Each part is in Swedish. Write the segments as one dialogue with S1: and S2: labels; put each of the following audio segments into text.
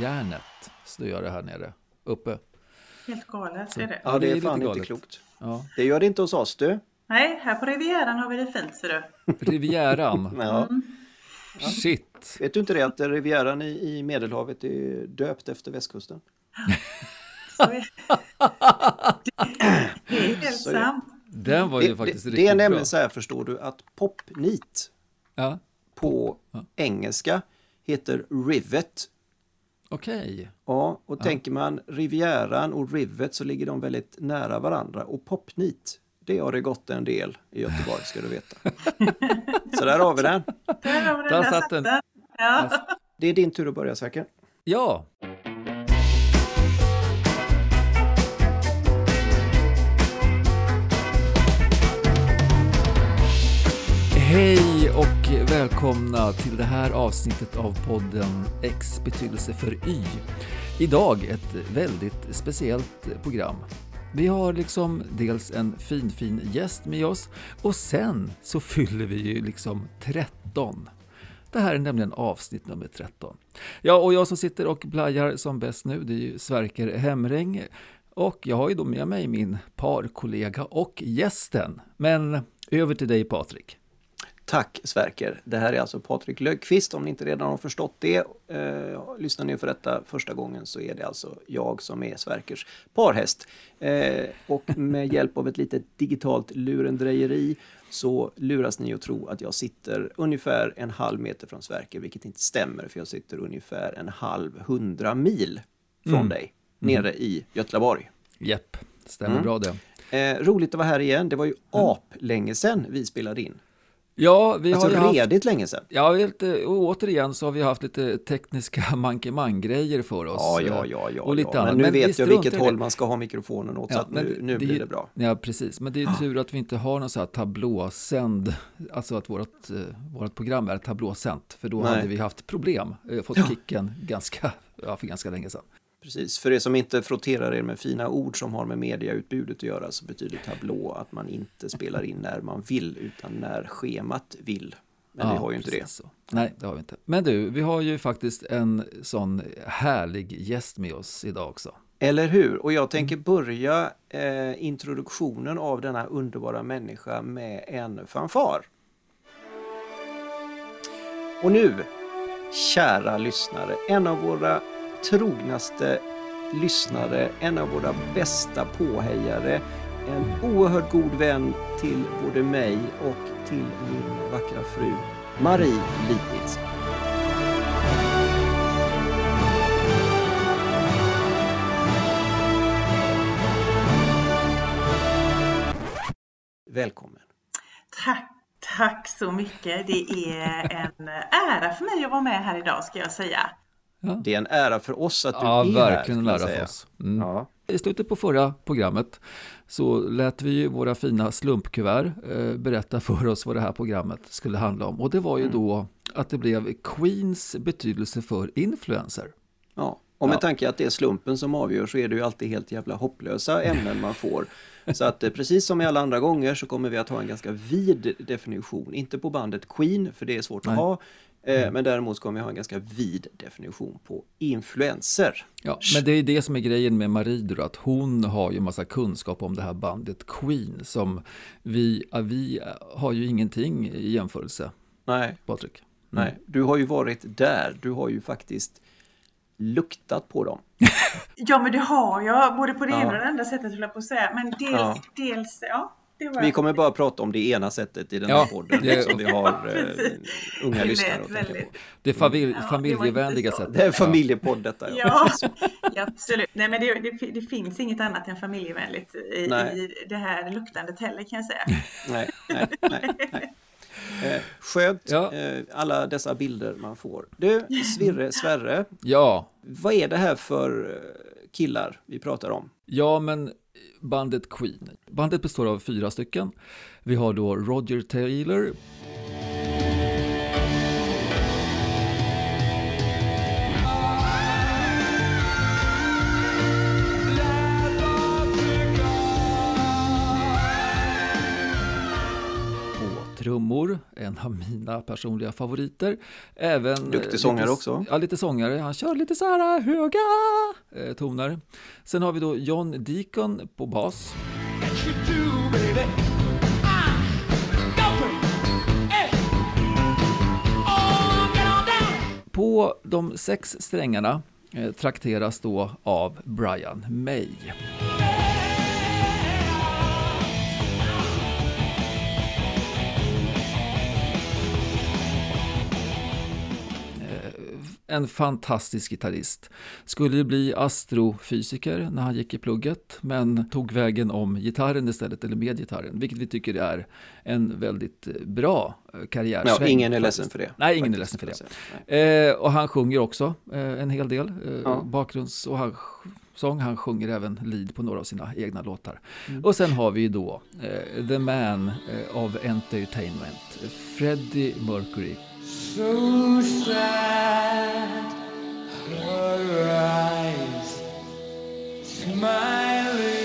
S1: järnet snöar det här nere, uppe.
S2: Helt galet är det.
S3: Ja, det är
S1: lite
S3: fan inte klokt.
S1: Ja.
S3: Det gör det inte hos oss du.
S2: Nej, här på Rivieran har vi det fint ser du.
S1: Rivieran,
S3: Ja.
S1: shit.
S3: Vet du inte det att Rivieran i, i Medelhavet är döpt efter västkusten?
S2: Så är... Det är helt
S3: Så är det.
S2: sant.
S1: Den var
S3: Det,
S1: ju faktiskt
S3: det,
S1: riktigt
S3: det är nämligen
S1: bra.
S3: så här förstår du att popnit
S1: Ja,
S3: på engelska heter rivet.
S1: Okej.
S3: Ja, och tänker man Rivieran och Rivet så ligger de väldigt nära varandra. Och popnit, det har det gått en del i Göteborg ska du veta. så där har vi den.
S2: Där har vi den
S1: Där satt den.
S2: Ja.
S3: Det är din tur att börja Sverker.
S1: Ja. Hej och välkomna till det här avsnittet av podden X betydelse för Y. Idag ett väldigt speciellt program. Vi har liksom dels en fin fin gäst med oss och sen så fyller vi ju liksom 13. Det här är nämligen avsnitt nummer 13. Ja, och jag som sitter och blajar som bäst nu, det är ju Sverker Hemring. Och jag har ju då med mig min parkollega och gästen. Men över till dig Patrik.
S3: Tack Sverker. Det här är alltså Patrik Löfqvist om ni inte redan har förstått det. Eh, lyssnar ni för detta första gången så är det alltså jag som är Sverkers parhäst. Eh, och med hjälp av ett litet digitalt lurendrejeri så luras ni att tro att jag sitter ungefär en halv meter från Sverker, vilket inte stämmer för jag sitter ungefär en halv hundra mil från
S1: Mm.
S3: dig, nere i Götlaborg.
S1: Jepp, stämmer
S3: Mm.
S1: bra det.
S3: Eh, roligt att vara här igen. Det var ju ap länge sedan vi spelade in.
S1: Ja, vi har
S3: Alltså
S1: haft...
S3: redigt länge sedan.
S1: Ja, har lite, och återigen så har vi haft lite tekniska mankemang-grejer för oss.
S3: Ja, ja,
S1: eh,
S3: ja, ja.
S1: och lite
S3: ja.
S1: annat.
S3: Men nu
S1: vi
S3: vet jag vilket håll
S1: det.
S3: man ska ha mikrofonen åt, så
S1: Ja,
S3: att
S1: men
S3: nu, nu
S1: är
S3: blir det bra.
S1: Ja, precis. Men det är ju tur att vi inte har någon så här tablåsänd, alltså att vårt, eh, vårt program är tablåsänt, för då
S3: Nej.
S1: hade vi haft problem, fått kicken ganska, ja, för ganska länge sedan.
S3: Precis. För er som inte frotterar er med fina ord som har med mediautbudet att göra så betyder tablå att man inte spelar in när man vill utan när schemat vill. Men vi
S1: Ja,
S3: har ju inte det.
S1: så. Nej, det har vi inte. Men du, vi har ju faktiskt en sån härlig gäst med oss idag också.
S3: Eller hur? Och jag tänker börja eh, introduktionen av denna underbara människa med en fanfar. Och nu, kära lyssnare, en av våra trognaste lyssnare, en av våra bästa påhejare, en oerhört god vän till både mig och till min vackra fru Marie Lipitz. Välkommen!
S2: Tack, tack så mycket. Det är en ära för mig att vara med här idag ska jag säga.
S3: Det är en ära för oss att du
S1: Ja,
S3: är här.
S1: verkligen en oss. Mm.
S3: Ja.
S1: I slutet på förra programmet så lät vi våra fina slumpkuvert eh, berätta för oss vad det här programmet skulle handla om. Och det var ju
S3: Mm.
S1: då att det blev Queens betydelse för influencer.
S3: Ja, och med
S1: Ja.
S3: tanke att det är slumpen som avgör så är det ju alltid helt jävla hopplösa ämnen man får. Så att eh, precis som i alla andra gånger så kommer vi att ha en ganska vid definition. Inte på bandet Queen, för det är svårt
S1: Nej.
S3: Att ha. Eh, men däremot så kommer vi ha en ganska vid definition på influenser.
S1: Ja, men det är det som är grejen med Marie då, att hon har ju massa kunskap om det här bandet Queen som vi, vi har ju ingenting i jämförelse,
S3: Nej,
S1: Patrik.
S3: nej, du har ju varit där. Du har ju faktiskt luktat på dem.
S2: Ja, men det har jag, både på det
S3: Ja.
S2: ena och det andra sättet höll jag på att säga. Men dels,
S3: Ja.
S2: dels, ja.
S3: Vi kommer bara prata om det ena sättet i den här
S1: Ja,
S3: podden
S1: det-
S3: som vi har eh, unga lyssnare att tänka på.
S1: Det familj,
S2: Ja, det var
S1: familjevänliga sättet.
S3: Det är familjepodd detta.
S2: Ja, ja, absolut. Nej, men det, det, det finns inget annat än familjevänligt i, i det här luktandet heller kan jag säga.
S3: Nej, nej, nej. nej. Eh, skönt,
S1: Ja.
S3: eh, alla dessa bilder man får. Du, Svirre, Sverre,
S1: Ja,
S3: vad är det här för eh, killar vi pratar om?
S1: Ja, men bandet Queen. Bandet består av fyra stycken. Vi har då Roger Taylor. Trummor, en av mina personliga favoriter. Även
S3: Duktig sångare
S1: lite,
S3: också.
S1: Ja, lite sångare. Han kör lite så här höga eh, toner. Sen har vi då John Deacon på bas. På de sex strängarna eh, trakteras då av Brian May. En fantastisk gitarrist. Skulle bli astrofysiker när han gick i plugget, men tog vägen om gitarren istället, eller med gitarren, vilket vi tycker är en väldigt bra karriärsväng.
S3: Ja, ingen är ledsen för det.
S1: Nej, ingen är ledsen för det. Eh, och han sjunger också eh, en hel del eh, ja. bakgrunds och han, sång. Han sjunger även lead på några av sina egna låtar. Mm. Och sen har vi då eh, The Man eh, of Entertainment, Freddie Mercury so sad her eyes smiling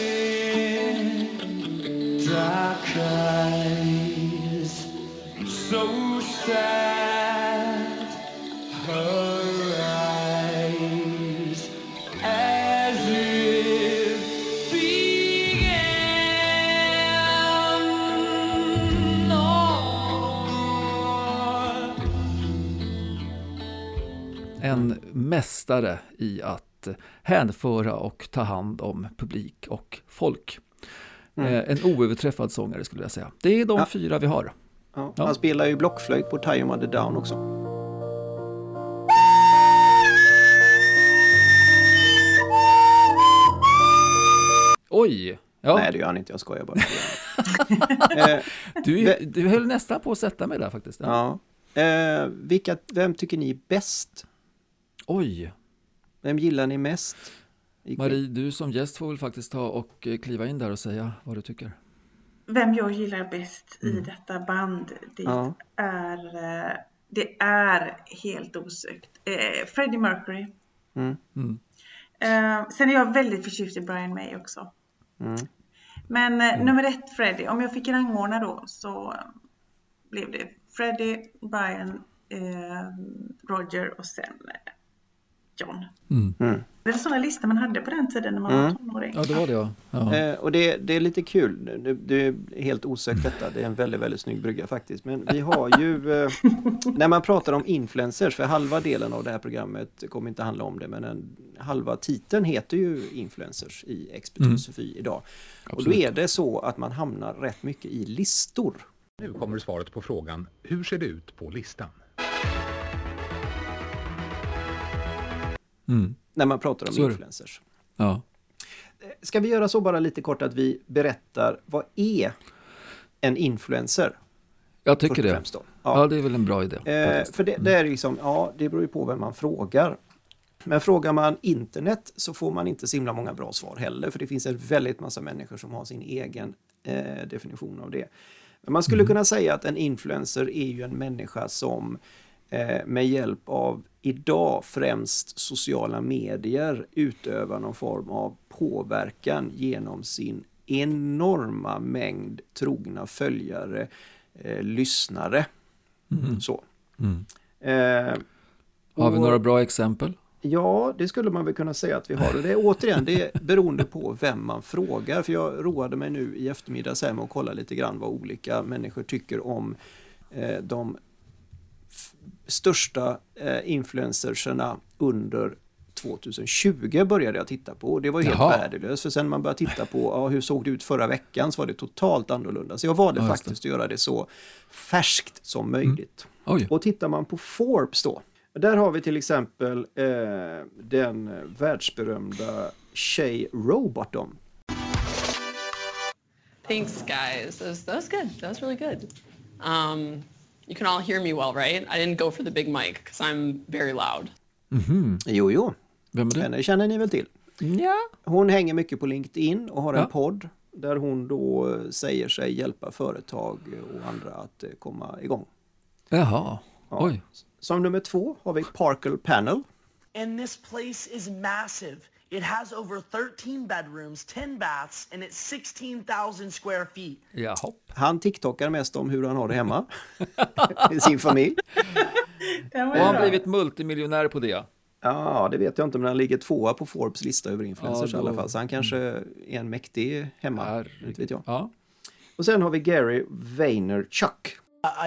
S1: mästare i att hänföra och ta hand om publik och folk. Mm. Eh, en oöverträffad sångare skulle jag säga. Det är de ja. fyra vi har.
S3: Ja. Ja. Han spelar ju blockflöjt på Tie Mother Down också.
S1: Oj!
S3: Ja. Nej, det gör han inte. Jag skojar bara.
S1: Eh, du, du höll nästan på att sätta mig där faktiskt.
S3: Ja. Eh, vilka, vem tycker ni är bäst
S1: Oj!
S3: Vem gillar ni mest?
S1: Marie, du som gäst får väl faktiskt ta och eh, kliva in där och säga vad du tycker.
S2: Vem jag gillar bäst mm. i detta band, det ja. är eh, det är helt osökt. Eh, Freddie Mercury. Mm. Mm. Eh, sen är jag väldigt förtjust i Brian May också. Mm. Men eh, mm. nummer ett Freddie, om jag fick rangordna då så blev det Freddie, Brian, eh, Roger och sen John. Mm. Mm. Det var sådana listor man hade på den tiden när man mm. var tonåring.
S1: Ja, det var det ja.
S3: ja. Eh, och det, det, är lite kul, det, det, är helt osökt detta, det är en väldigt, väldigt snygg brygga faktiskt. Men vi har ju, eh, när man pratar om influencers, för halva delen av det här programmet kommer inte handla om det, men en, halva titeln heter ju influencers i Expeditionssofi mm. idag. Absolut. Och då är det så att man hamnar rätt mycket i listor.
S4: Nu kommer svaret på frågan, hur ser det ut på listan?
S3: Mm. När man pratar om så influencers. Ja. Ska vi göra så bara lite kort att vi berättar vad är en influencer?
S1: Jag tycker det. Ja. ja. det är väl en bra idé.
S3: Eh, för det, det, är liksom, ja, det beror ju på vem man frågar. Men frågar man internet så får man inte så himla många bra svar heller, för det finns en väldigt massa människor som har sin egen eh, definition av det. Men man skulle mm. kunna säga att en influencer är ju en människa som med hjälp av idag främst sociala medier utövar någon form av påverkan genom sin enorma mängd trogna följare, eh, lyssnare. Mm. Så. Mm.
S1: Eh, har vi några bra exempel?
S3: Ja, det skulle man väl kunna säga att vi har. Och det är återigen, det är beroende på vem man frågar. För jag roade mig nu i eftermiddag med att kolla lite grann vad olika människor tycker om eh, de största eh, influencerserna under 2020 började jag titta på. Det var ju helt Jaha. värdelöst. För sen man började titta på ja, hur såg det ut förra veckan så var det totalt annorlunda. Så jag valde ja, faktiskt att göra det så färskt som möjligt. Mm. Och tittar man på Forbes då. Där har vi till exempel eh, den världsberömda Shay Robotom.
S5: Thanks guys. That was, that was good. That was really good. Um... You can all hear me well, right? I didn't go for the big mic because I'm very loud.
S3: Mm -hmm. Jo, jo. Vem är det? Henne känner ni väl till? Ja. Hon hänger mycket på LinkedIn och har ja. en podd där hon då säger sig hjälpa företag och andra att eh, komma igång.
S1: Jaha, ja. oj.
S3: Som nummer två har vi Parkle Panel.
S6: And this place is massive. It has over 13 bedrooms, 10 baths and it's 16,000 square feet.
S1: Jaha.
S3: Han TikTokar mest om hur han har det hemma i sin familj.
S1: Och han
S2: bra.
S1: blivit multimiljonär på det.
S3: Ja, det vet jag inte, men han ligger tvåa på Forbes lista över influencers
S1: Ja, då-
S3: i alla fall. Så han kanske är en mäktig hemma,
S1: Herregud.
S3: vet jag.
S1: Ja.
S3: Och sen har vi Gary Vaynerchuk.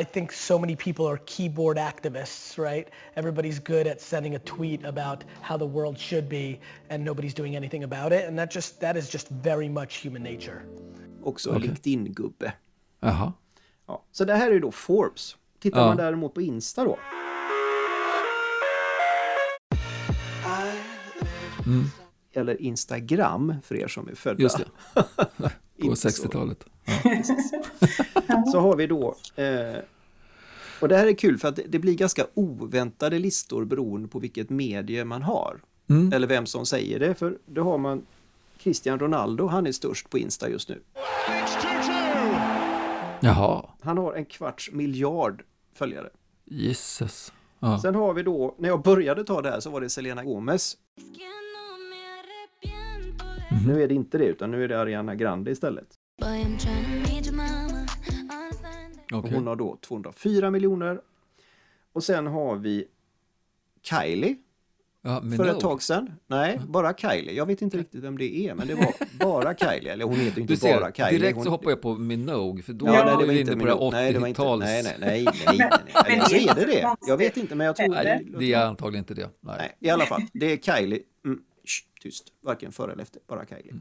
S7: I think so many people are keyboard activists, right? Everybody's good at sending a tweet about how the world should be and nobody's doing anything about it. And that just that is just very much human nature.
S3: Också LinkedIn-gubbe.
S1: Jaha.
S3: Ja, så det här är då Forbes. Tittar
S1: Ja.
S3: man däremot på Insta då. Eller Instagram för er som är födda.
S1: Mm. Just det. På
S3: Inte så.
S1: 60-talet.
S3: Så har vi då, eh, och det här är kul för att det, det blir ganska oväntade listor beroende på vilket medie man har.
S1: Mm.
S3: Eller vem som säger det, för då har man Cristiano Ronaldo, han är störst på Insta just nu.
S1: Jaha.
S3: Han har en kvarts miljard följare.
S1: Jesus. Ja.
S3: Sen har vi då, när jag började ta det här så var det Selena Gomez. Nu är det inte det, utan nu är det Ariana Grande istället. Och
S1: Okej.
S3: hon har då 204 miljoner. Och sen har vi Kylie
S1: Ja,
S3: för
S1: Minogue.
S3: ett tag sedan. Nej, bara Kylie. Jag vet inte riktigt vem det är, men det var bara Kylie. Eller hon heter inte
S1: ser,
S3: bara Kylie.
S1: direkt
S3: hon...
S1: så hoppar jag på Minogue, för då
S3: Ja,
S1: är
S3: nej, det var
S1: inne
S3: inte
S1: på
S3: min...
S1: det här
S3: Nej, det var inte...
S1: 80-tals...
S3: Nej, nej, nej, nej, nej, nej.
S2: Men
S3: Så
S2: det är
S3: det
S2: inte
S3: det. Jag vet inte, men jag tror...
S1: Nej, det är antagligen inte det. Nej.
S3: Nej, i alla fall. Det är Kylie. Mm, tyst. Varken före eller efter. Bara Kylie.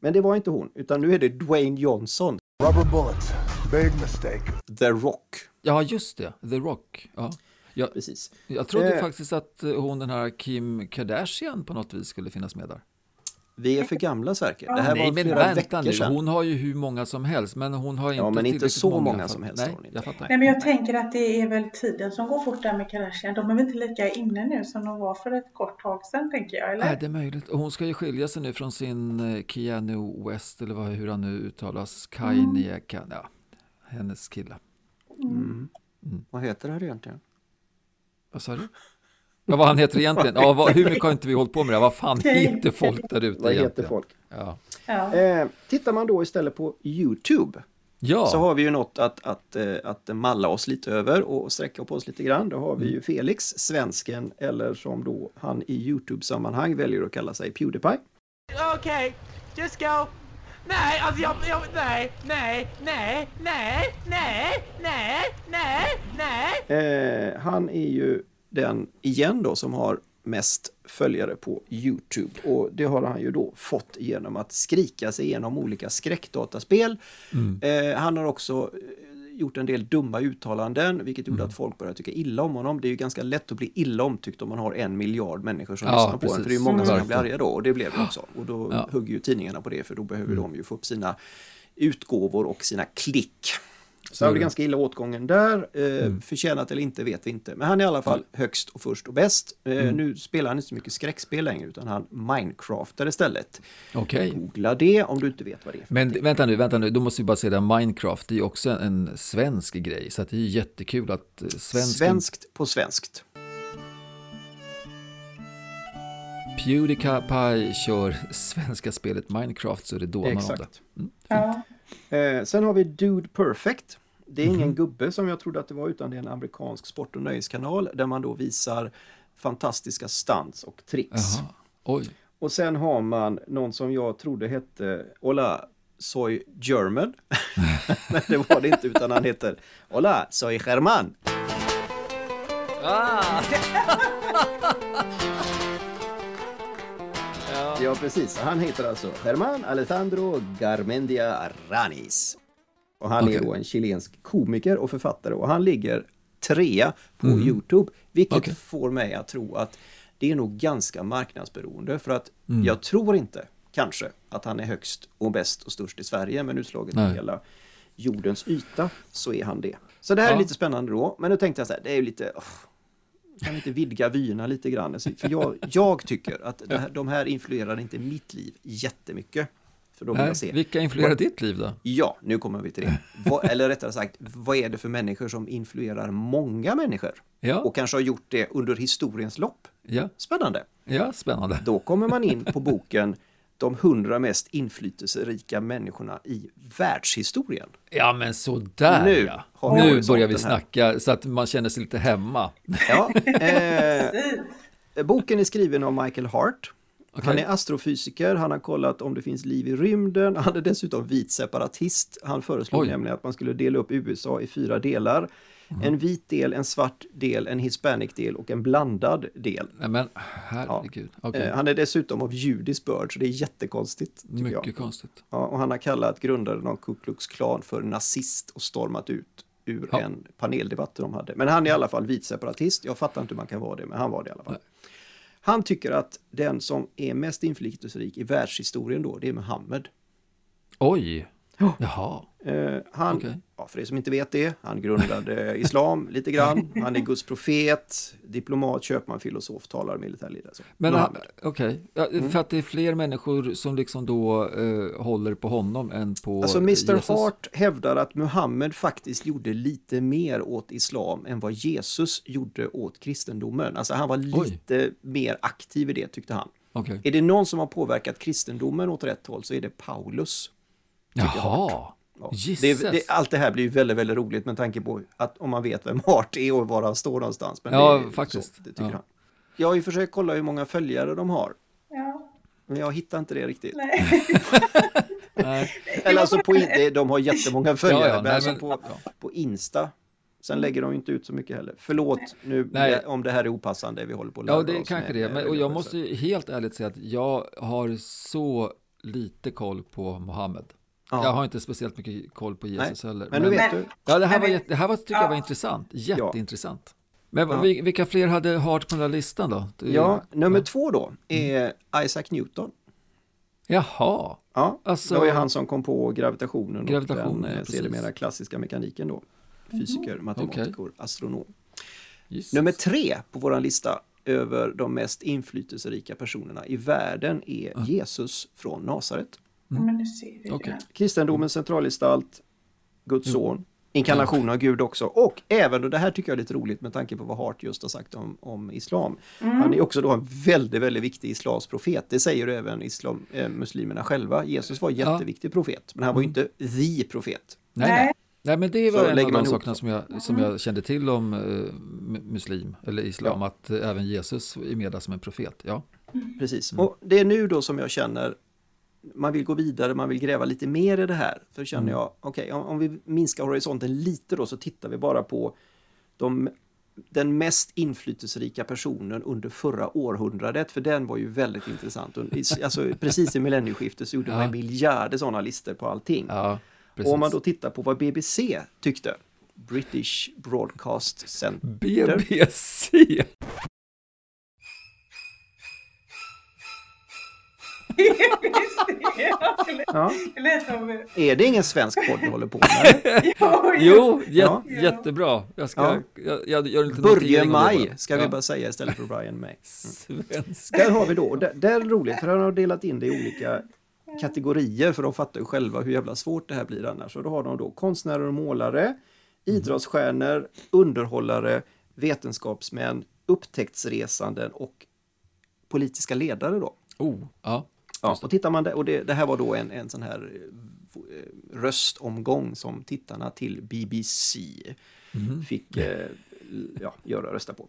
S3: Men det var inte hon, utan nu är det Dwayne Johnson.
S8: Rubber bullets. Big mistake.
S3: The Rock.
S1: Ja, just det. The Rock. Ja. Jag,
S3: Precis.
S1: jag trodde
S3: Eh.
S1: faktiskt att eh, hon, den här Kim Kardashian, på något vis skulle finnas med där.
S3: Vi är för gamla Sverker. Det här
S1: Nej,
S3: var
S1: men
S3: flera
S1: vänta
S3: veckor
S1: nu.
S3: sedan.
S1: Hon har ju hur många som helst, men hon har inte
S3: Ja, men inte så många som helst
S1: Nej, jag fattar.
S2: Nej, men jag tänker att det är väl tiden som går fort där med Kardashian. De är väl inte lika inne nu som de var för ett kort tag sedan, tänker jag, eller?
S1: Nej, det är möjligt. Och Hon ska ju skilja sig nu från sin eh, Keanu West, eller vad, hur han nu uttalas. Kanye, Kan- ja, hennes kille.
S3: Vad heter det här egentligen?
S1: Vad sa du? Ja, vad han heter egentligen? Ja, vad, hur mycket har inte vi hållit på med det? Vad fan heter folk där ute
S3: Vad heter
S1: egentligen?
S3: folk?
S1: Ja.
S2: Ja.
S3: Eh, tittar man då istället på YouTube
S1: ja.
S3: så har vi ju något att, att, eh, att malla oss lite över och sträcka på oss lite grann. Då har vi ju Felix, svensken, eller som då han i YouTube-sammanhang väljer att kalla sig Pewdiepie.
S7: Okay, just go. Nej, alltså jag, jag, nej, nej, nej, nej, nej, nej, nej, nej.
S3: Eh, han är ju den igen då som har mest följare på Youtube och det har han ju då fått genom att skrika sig igenom olika skräckdataspel. Eh, han har också eh, gjort en del dumma uttalanden vilket gjorde att folk började tycka illa om honom. Det är ju ganska lätt att bli illa omtyckt om man har en miljard människor som
S1: Ja,
S3: lyssnar på en för det är många som kan bli arga då och det blev det också. Och då
S1: Ja.
S3: hugger ju tidningarna på det för då behöver de ju få upp sina utgåvor och sina klick. Så han
S1: är
S3: blir
S1: det.
S3: ganska illa åtgången där. Eh, Förtjänat eller inte vet vi inte. Men han är i alla fall högst och först och bäst. Eh, Nu spelar han inte så mycket skräckspel längre utan han Minecraftar istället.
S1: Okej.
S3: Googla det om du inte vet vad det är
S1: Men
S3: någonting.
S1: vänta nu, vänta nu, då måste vi bara säga det, Minecraft, det är ju också en svensk grej, så att det är ju jättekul att eh, svensk
S3: Svenskt på svenskt.
S1: Pewdiepie kör svenska spelet Minecraft så är det dånar av det.
S3: Exakt.
S2: Ja.
S3: Eh, sen har vi Dude Perfect. Det är ingen gubbe som jag trodde att det var utan det är en amerikansk sport och nöjeskanal där man då visar fantastiska stunts och tricks. Och sen har man någon som jag trodde hette Hola, soy German. Men det var det inte utan han heter Hola, soy German. Ja, precis. Han heter alltså German Alejandro Garmendia Ranis. Och han är
S1: Okej.
S3: då en chilensk komiker och författare och han ligger trea på
S1: Mm.
S3: Youtube. Vilket
S1: Okej.
S3: får mig att tro att det är nog ganska marknadsberoende för att
S1: Mm.
S3: jag tror inte, kanske, att han är högst och bäst och störst i Sverige men utslaget på hela jordens yta så är han det. Så det här
S1: Ja.
S3: är lite spännande då, men nu tänkte jag så här, det är ju lite, oh, kan vi inte vidga vyerna lite grann? Så- För jag, jag tycker att här, de här influerar inte mitt liv jättemycket. För då vill
S1: Nej,
S3: jag se.
S1: vilka influerar ditt liv då?
S3: Ja, nu kommer vi till det. vad, eller rättare sagt, vad är det för människor som influerar många människor?
S1: Ja.
S3: Och kanske har gjort det under historiens lopp?
S1: Ja,
S3: Spännande.
S1: ja spännande.
S3: Då kommer man in på boken De hundra mest inflytelserika människorna i världshistorien.
S1: Ja, men sådär
S3: Nu
S1: ja. Nu börjar vi snacka så att man känner sig lite hemma.
S3: Ja, eh, boken är skriven av Michael Hart. Han
S1: Okej.
S3: är astrofysiker, han har kollat om det finns liv i rymden, han är dessutom vit separatist. Han föreslog
S1: Oj.
S3: nämligen att man skulle dela upp USA i fyra delar.
S1: Mhm.
S3: En vit del, en svart del, en hispanic del och en blandad del.
S1: Nej, men herregud. Okej,
S3: Eh, Han är dessutom av judisk börd, så det är jättekonstigt.
S1: Mycket
S3: jag.
S1: konstigt.
S3: Ja, och han har kallat grundaren av Ku Klux Klan för nazist och stormat ut ur
S1: Ja.
S3: en paneldebatt de hade. Men han är i alla fall vit separatist. Jag fattar inte hur man kan vara det, men han var det i alla fall. Han tycker att den som är mest inflytelserik i världshistorien då, det är Muhammed.
S1: Oj, jaha.
S3: Eh, han,
S1: Okej.
S3: ja, för er som inte vet det, han grundade islam lite grann. Han är Guds profet, diplomat, köpman, filosof, talare, militärledare.
S1: Men han- okej, ja,
S3: Mm.
S1: för att det är fler människor som liksom då eh, håller på honom än på
S3: Alltså Mr
S1: Jesus.
S3: Hart hävdar att Muhammed faktiskt gjorde lite mer åt islam än vad Jesus gjorde åt kristendomen. Alltså han var
S1: Oj.
S3: lite mer aktiv i det tyckte han.
S1: Okej.
S3: Är det någon som har påverkat kristendomen åt rätt håll så är det Paulus.
S1: Jaha,
S3: Ja. Det, det, allt det här blir ju väldigt, väldigt roligt med tanke på att om man vet vem Hart är och var han står någonstans. Men
S1: Ja,
S3: det, är
S1: faktiskt.
S3: Så, det tycker
S1: Ja.
S3: han. Jag har ju försökt kolla hur många följare de har.
S2: Ja,
S3: Men jag hittar inte det riktigt.
S2: nej.
S1: Nej.
S3: Eller alltså på, de har jättemånga följare,
S1: Ja, ja,
S3: men,
S1: nej,
S3: alltså
S1: men-
S3: på, på Insta. Sen lägger de ju inte ut så mycket heller. Förlåt nu
S1: Nej.
S3: om det här är opassande, vi håller på att
S1: Ja,
S3: larva
S1: det är
S3: oss
S1: kanske
S3: med-
S1: det. Men, och jag måste ju helt ärligt säga att jag har så lite koll på Mohammed.
S3: Ja.
S1: Jag har inte speciellt mycket koll på Jesus
S3: Nej,
S1: heller.
S3: Men nu vet
S2: Men-
S3: du.
S1: Ja, det här, var,
S2: Men-
S1: det här var, tycker jag var
S2: Ja.
S1: intressant. Jätteintressant. Men
S3: Ja.
S1: vil- vilka fler hade Hart på den där listan då? Är-
S3: Ja, nummer två då är Isaac Newton.
S1: Jaha,
S3: Ja,
S1: Alltså-
S3: det var ju han som kom på gravitationen
S1: Gravitationen,
S3: och den
S1: ja,
S3: sedermera klassiska mekaniken då. Fysiker, matematiker, astronom.
S1: Jesus.
S3: Nummer tre på våran lista över de mest inflytelserika personerna i världen är Jesus från Nasaret.
S2: Men nu ser vi
S1: Okej.
S2: det.
S3: Kristendomens centralgestalt, Guds son, inkarnation av Gud också. Och även, och det här tycker jag är lite roligt med tanke på vad Hart just har sagt om, om islam. Han är också då en väldigt, väldigt viktig islamsk profet. Det säger även islam, eh, muslimerna själva. Jesus var en
S1: Ja.
S3: jätteviktig profet, men han var ju inte the profet.
S1: Nej, nej. nej, men det
S3: Så
S1: var en
S3: lägger
S1: av de sakerna som jag, som jag kände till om eh, mu- muslim, eller islam, att eh, även Jesus är med där som en profet. Ja,
S3: Precis. Och det är nu då som jag känner man vill gå vidare, man vill gräva lite mer i det här. För känner jag, okej, om, om vi minskar horisonten lite då så tittar vi bara på de, den mest inflytelserika personen under förra århundradet, för den var ju väldigt intressant. Alltså, precis i millennieskiftet så gjorde
S1: Ja.
S3: man miljarder sådana listor på allting.
S1: ja
S3: och om man då tittar på vad BBC tyckte, British Broadcast Center,
S1: BBC!
S3: Ja. Är det ingen svensk podd vi håller på med?
S2: Jo,
S1: Jo, jä
S3: Ja.
S1: jättebra. Jag ska,
S3: Ja.
S1: jag, jag gör en liten
S3: Börje Maj ska vi bara säga istället för Brian May.
S1: Svensk.
S3: Där har vi då, där, där är det roligt för han har delat in det i olika kategorier för de fattar ju själva hur jävla svårt det här blir annars. Och då har de då konstnärer och målare, idrottsstjärnor, underhållare, vetenskapsmän, upptäcktsresanden och politiska ledare då.
S1: Oh, ja.
S3: Ja, och tittar man där, och det, det här var då en, en sån här eh, röstomgång som tittarna till BBC fick eh, ja, göra rösta på.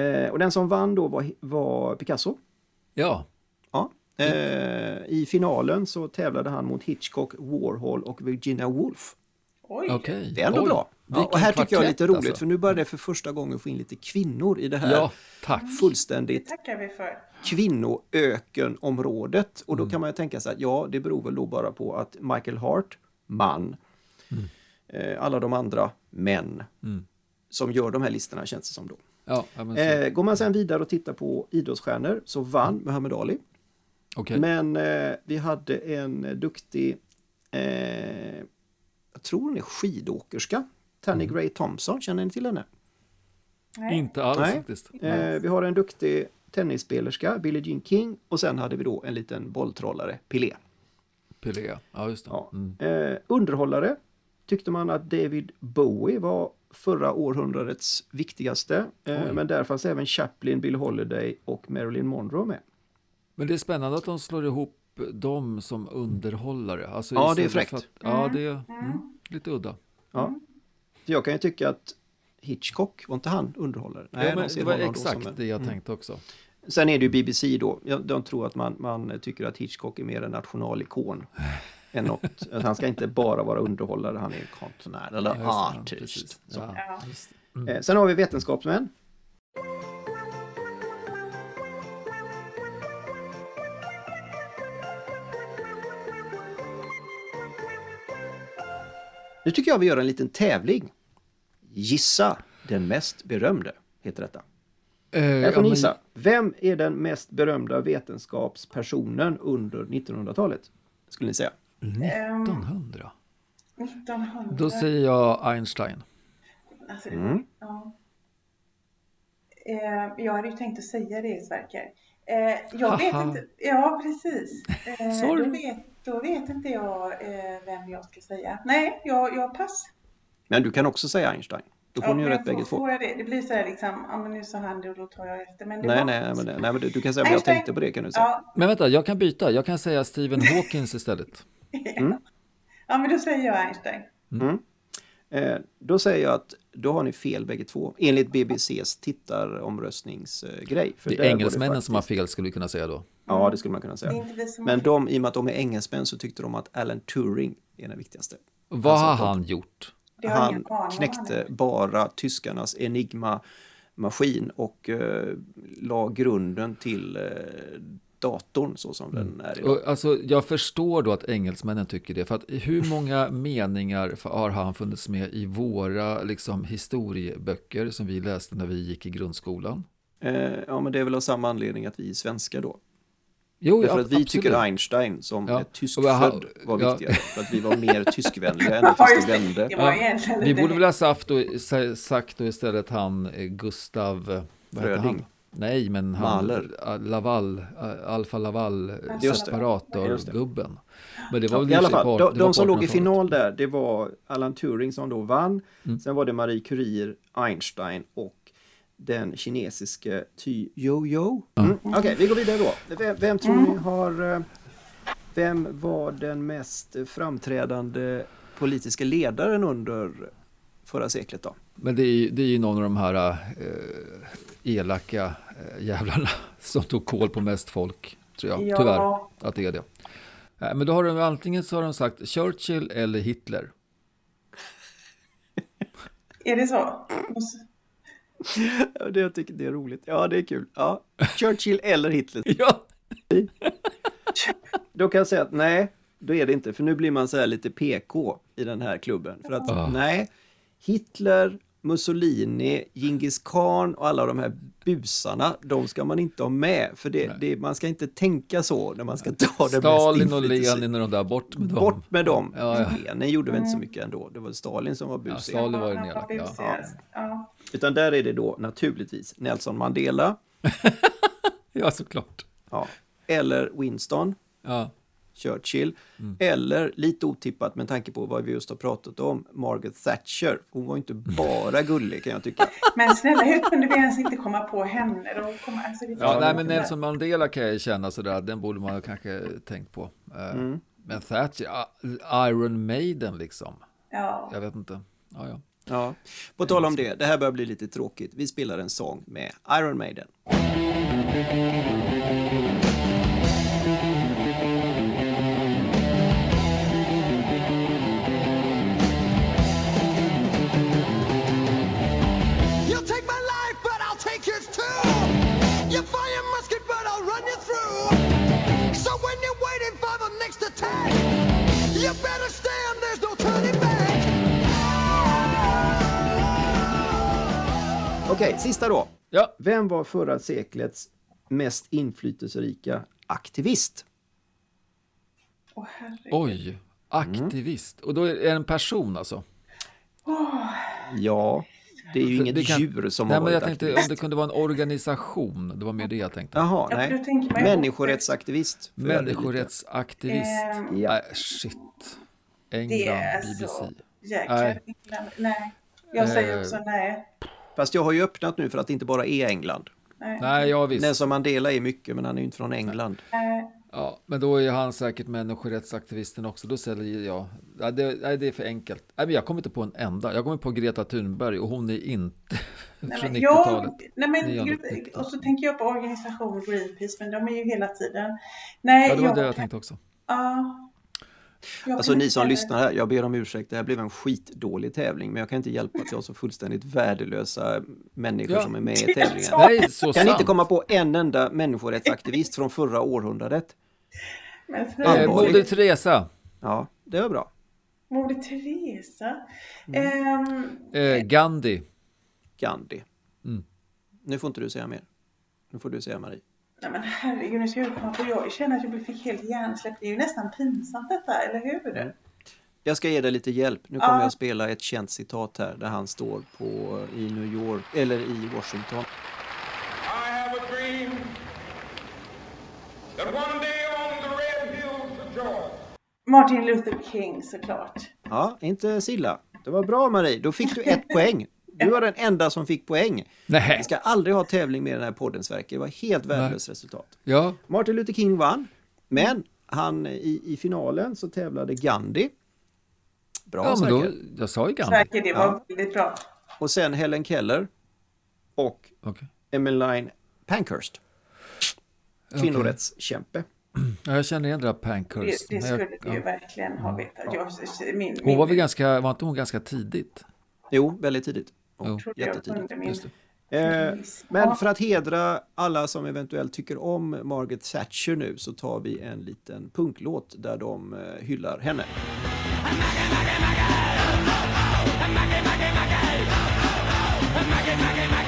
S3: Eh, och den som vann då var, var Picasso.
S1: Ja,
S3: Ja. Eh, I finalen så tävlade han mot Hitchcock, Warhol och Virginia Woolf.
S2: Oj.
S1: okej.
S3: Det är ändå
S1: Oj,
S3: bra. Ja, och här tycker jag är lite roligt
S1: alltså.
S3: för nu börjar det för första gången få in lite kvinnor i det här
S1: Ja, tack.
S3: fullständigt
S2: tackar vi för.
S3: Kvinnoökenområdet. Och då
S1: Mm.
S3: kan man ju tänka sig att ja, det beror väl då bara på att Michael Hart, man,
S1: Mm.
S3: eh, alla de andra män
S1: Mm.
S3: som gör de här listorna känns det som då.
S1: Ja, ja, men så.
S3: Eh, går man sen vidare och tittar på idrottsstjärnor så vann Muhammad Ali.
S1: Okej.
S3: Men eh, vi hade en duktig, eh, jag tror hon är skidåkerska, Tanny
S1: Mm.
S3: Gray Thompson, känner ni till henne?
S2: Nej.
S1: Inte alls
S3: Nej.
S1: faktiskt.
S3: Eh, vi har en duktig tennisspelerska, Billie Jean King, och sen hade vi då en liten bolltrollare, Pelé.
S1: Pelé, ja just det.
S3: Ja.
S1: Mm.
S3: Eh, underhållare tyckte man att David Bowie var förra århundradets viktigaste. Eh, men där fanns även Chaplin, Bill Holiday och Marilyn Monroe med.
S1: Men det är spännande att de slår ihop dem som underhållare. Alltså
S3: Ja, det är fräckt.
S1: Att, ja, det är mm, lite udda.
S3: Ja. För jag kan ju tycka att Hitchcock, var inte han underhållare?
S1: ja, men
S3: de ser
S1: det var exakt
S3: som
S1: det jag
S3: Mm.
S1: tänkte också.
S3: Sen är det ju BBC då. Jag, de tror att man, man tycker att Hitchcock är mer en nationalikon. än något. Att Han ska inte bara vara underhållare, han är en konstnär eller
S1: Ja,
S3: artist.
S1: Ja,
S2: Ja.
S1: det.
S3: Eh, Sen har vi vetenskapsmän. Nu tycker jag vi gör en liten tävling. Gissa den mest berömde, heter detta.
S1: Eh,
S3: Här
S1: ja,
S3: får ni gissa. Vem är den mest berömda vetenskapspersonen under 1900-talet? Skulle ni säga?
S1: 1900?
S2: 1900.
S1: Då säger jag Einstein.
S2: Alltså,
S3: Mm.
S2: ja. eh, jag hade ju tänkt att säga det, Sverker. Eh, jag vet
S1: Haha.
S2: inte. Ja, precis. Eh,
S1: du?
S2: då, vet, då vet inte jag eh, vem jag ska säga. Nej, jag, jag pass.
S3: Men du kan också säga Einstein. Då får ni ju
S2: men
S3: rätt bägge två.
S2: får jag det? Det blir så här liksom, ja men nu sa han det och då tar jag efter. Men det
S3: Nej,
S2: var
S3: nej, men, nej, men du du kan säga vad jag tänkte på det kan du säga.
S2: Ja,
S1: Men vänta, jag kan byta. Jag kan säga Stephen Hawkins istället.
S2: ja, men då säger jag Einstein.
S3: Eh, då säger jag att då har ni fel bägge två. Enligt BBCs tittaromröstningsgrej. För
S1: Det är engelsmännen som har fel skulle vi kunna säga då.
S3: Ja, det skulle man kunna
S2: Det
S3: säga. Men de, i och med att de är engelsmän så tyckte de att Alan Turing är den viktigaste.
S1: Vad har
S3: Alltså,
S1: han gjort?
S2: Det har jag ingen
S3: Han knäckte bara tyskarnas Enigma-maskin och eh, la grunden till eh, datorn så som den är idag.
S1: Och, alltså, jag förstår då att engelsmännen tycker det. För att hur många meningar har han funnits med i våra liksom, historieböcker som vi läste när vi gick i grundskolan?
S3: Eh, ja, men det är väl av samma anledning att vi är svenskar då.
S1: Jo, ja,
S3: att vi
S1: absolut.
S3: tycker Einstein som
S1: Ja.
S3: är tyskfödd var
S1: ja.
S3: viktigare. För att vi var mer tyskvänliga än
S2: Ja,
S3: att
S2: just
S3: vi
S2: det.
S3: vände.
S2: Det var
S1: Ja, vi borde väl ha sagt då, sa- sagt då istället han eh, Gustav... eh, Vad heter
S3: Fröding.
S1: han? Nej, men han...
S3: Mahler.
S1: eh, Laval, Alfa Laval, separator-gubben. Men det var väl
S3: I alla fall,
S1: på-
S3: de, de som låg i
S1: 1800-talet.
S3: final där, det var Alan Turing som då vann.
S1: Mm.
S3: Sen var det Marie Curie, Einstein och den kinesiske Ty Yo-Yo. Mm. Okej, vi går vidare då. Vem, vem tror ni har... eh, Vem var den mest framträdande politiska ledaren under förra seklet då?
S1: Men det är, ju- det är ju någon av de här eh, elaka eh, jävlarna som tog koll på mest folk, tror jag.
S2: Ja.
S1: Tyvärr, att det är det. Eh, men då har de antingen så har de sagt Churchill eller Hitler.
S2: Är det så? Måste-
S3: det, jag tycker det är roligt. Ja, det är kul. Ja. Churchill eller Hitler.
S1: Ja,
S3: Då kan jag säga att nej, då är det inte. För nu blir man så här lite PK i den här klubben. För att
S1: Ah.
S3: nej, Hitler, Mussolini, Genghis khan och alla de här busarna, de ska man inte ha med. För det, det, man ska inte tänka så när man ska ta det
S1: Stalin och Lenin och de där, bort med dem.
S3: Bort med dem.
S1: Ja, ja.
S3: Lenin gjorde väl inte så mycket ändå. Det var Stalin som var
S1: Ja,
S3: busig.
S1: Stalin var ju
S2: Ja,
S1: den elaka. Ja.
S2: Ja.
S3: Utan där är det då naturligtvis Nelson Mandela,
S1: ja, såklart.
S3: ja, eller Winston,
S1: Ja.
S3: Churchill.
S1: Mm.
S3: Eller lite otippat med tanke på vad vi just har pratat om, Margaret Thatcher. Hon var inte bara gullig kan jag tycka.
S2: Men snälla, hur kunde vi ens inte komma på henne? Kom, alltså, det
S1: Ja, nej, men Nelson Mandela kan jag känna sådär, den borde man kanske tänkt på. Eh,
S3: Mm.
S1: Men Thatcher, ah, Iron Maiden liksom.
S2: Ja.
S1: Jag vet inte. Ja, ja.
S3: Ja. På tal om det, det här börjar bli lite tråkigt. Vi spelar en sång med Iron Maiden. Okej, sista då.
S1: ja.
S3: Vem var förra seklets mest inflytelserika aktivist?
S2: Herregud.
S1: Oj, aktivist. Och då är det en person alltså?
S3: Ja, Det är ju inget
S1: Det kan-
S3: djur som
S1: Nej,
S3: har
S1: men
S3: varit
S1: jag tänkte
S3: aktivist.
S1: om det kunde vara en organisation. Det var mer det jag tänkte.
S3: Jaha,
S2: Ja,
S3: nej. Människorättsaktivist.
S1: Människorättsaktivist.
S2: Ehm,
S3: Ja.
S1: Nej, shit. England,
S2: Det är
S1: BBC.
S2: så jäkla...
S1: Nej.
S2: Nej. nej. Jag säger
S1: Eh,
S2: också nej.
S3: Fast jag har ju öppnat nu för att det inte bara är England.
S2: nej.
S1: Nej, ja visst.
S3: Nelson Mandela är mycket, men han är ju inte från England.
S2: nej.
S1: Ja, men då är han säkert människorättsaktivisten också. Då säljer jag. Ja, det, nej, det är för enkelt. Nej, men jag kommer inte på en enda. Jag kommer på Greta Thunberg och hon är inte
S2: Nej,
S1: från
S2: men
S1: 90-talet.
S2: jag, nej men,
S1: 900
S2: gud, och så tänker jag på organisationen Greenpeace, men de är ju hela tiden... Nej,
S1: Ja, det var
S2: jag,
S1: det jag tänkte också.
S2: Ja.
S3: Alltså ni som
S2: heller-
S3: lyssnar här, jag ber om ursäkt, det här blev en skitdålig tävling, men jag kan inte hjälpa att jag har så fullständigt värdelösa människor
S1: Ja.
S3: som är med i tävlingen.
S1: Nej, så
S3: Kan
S1: sant.
S3: ni inte komma på en enda människorättsaktivist från förra århundradet?
S2: Men
S1: Eh. Moder Teresa.
S3: Ja, det var bra.
S2: Moder Teresa.
S3: Mm.
S2: Ehm,
S1: Eh, Gandhi.
S3: Gandhi.
S1: Mm.
S3: Nu får inte du säga mer. Nu får du säga Marie.
S2: Nej men herregud, nu ska jag komma på. Jag känner att jag fick helt hjärnsläpp. Det är ju nästan pinsamt detta, eller hur?
S3: Mm. Jag ska ge dig lite hjälp. Nu kommer
S2: Ja.
S3: jag spela ett känt citat här där han står på, i New York, eller i Washington.
S9: I have a dream that one day on the red hills of Georgia,
S2: Martin Luther King såklart.
S3: Ja, inte Silla. Det var bra Marie, då fick du ett poäng. Du var den enda som fick poäng.
S1: Nej.
S3: Vi ska aldrig ha tävling med den här podden Sverker. Det var helt värdelöst resultat.
S1: Ja,
S3: Martin Luther King vann, men han i, i finalen så tävlade Gandhi. Bra
S1: ja men då,
S3: Sverker.
S1: jag sa ju Gandhi.
S2: Sverker, det var
S3: Ja.
S2: väldigt bra.
S3: Och sen Helen Keller och
S1: Okej.
S3: Emmeline Pankhurst. Kvinnorättskämpe.
S1: Ja, jag känner igen det där
S2: Det,
S1: Pankhurst.
S2: det
S1: men
S2: skulle
S1: jag,
S2: du ju
S1: ja.
S2: verkligen ha vetat. Jag, min,
S1: Hon var väl ganska, var inte hon ganska tidigt?
S3: Jo, väldigt tidigt.
S1: Jo.
S3: jättetidigt.
S2: min.
S3: Eh, men för att hedra alla som eventuellt tycker om Margaret Thatcher nu så tar vi en liten punklåt där de eh, hyllar henne. Eh,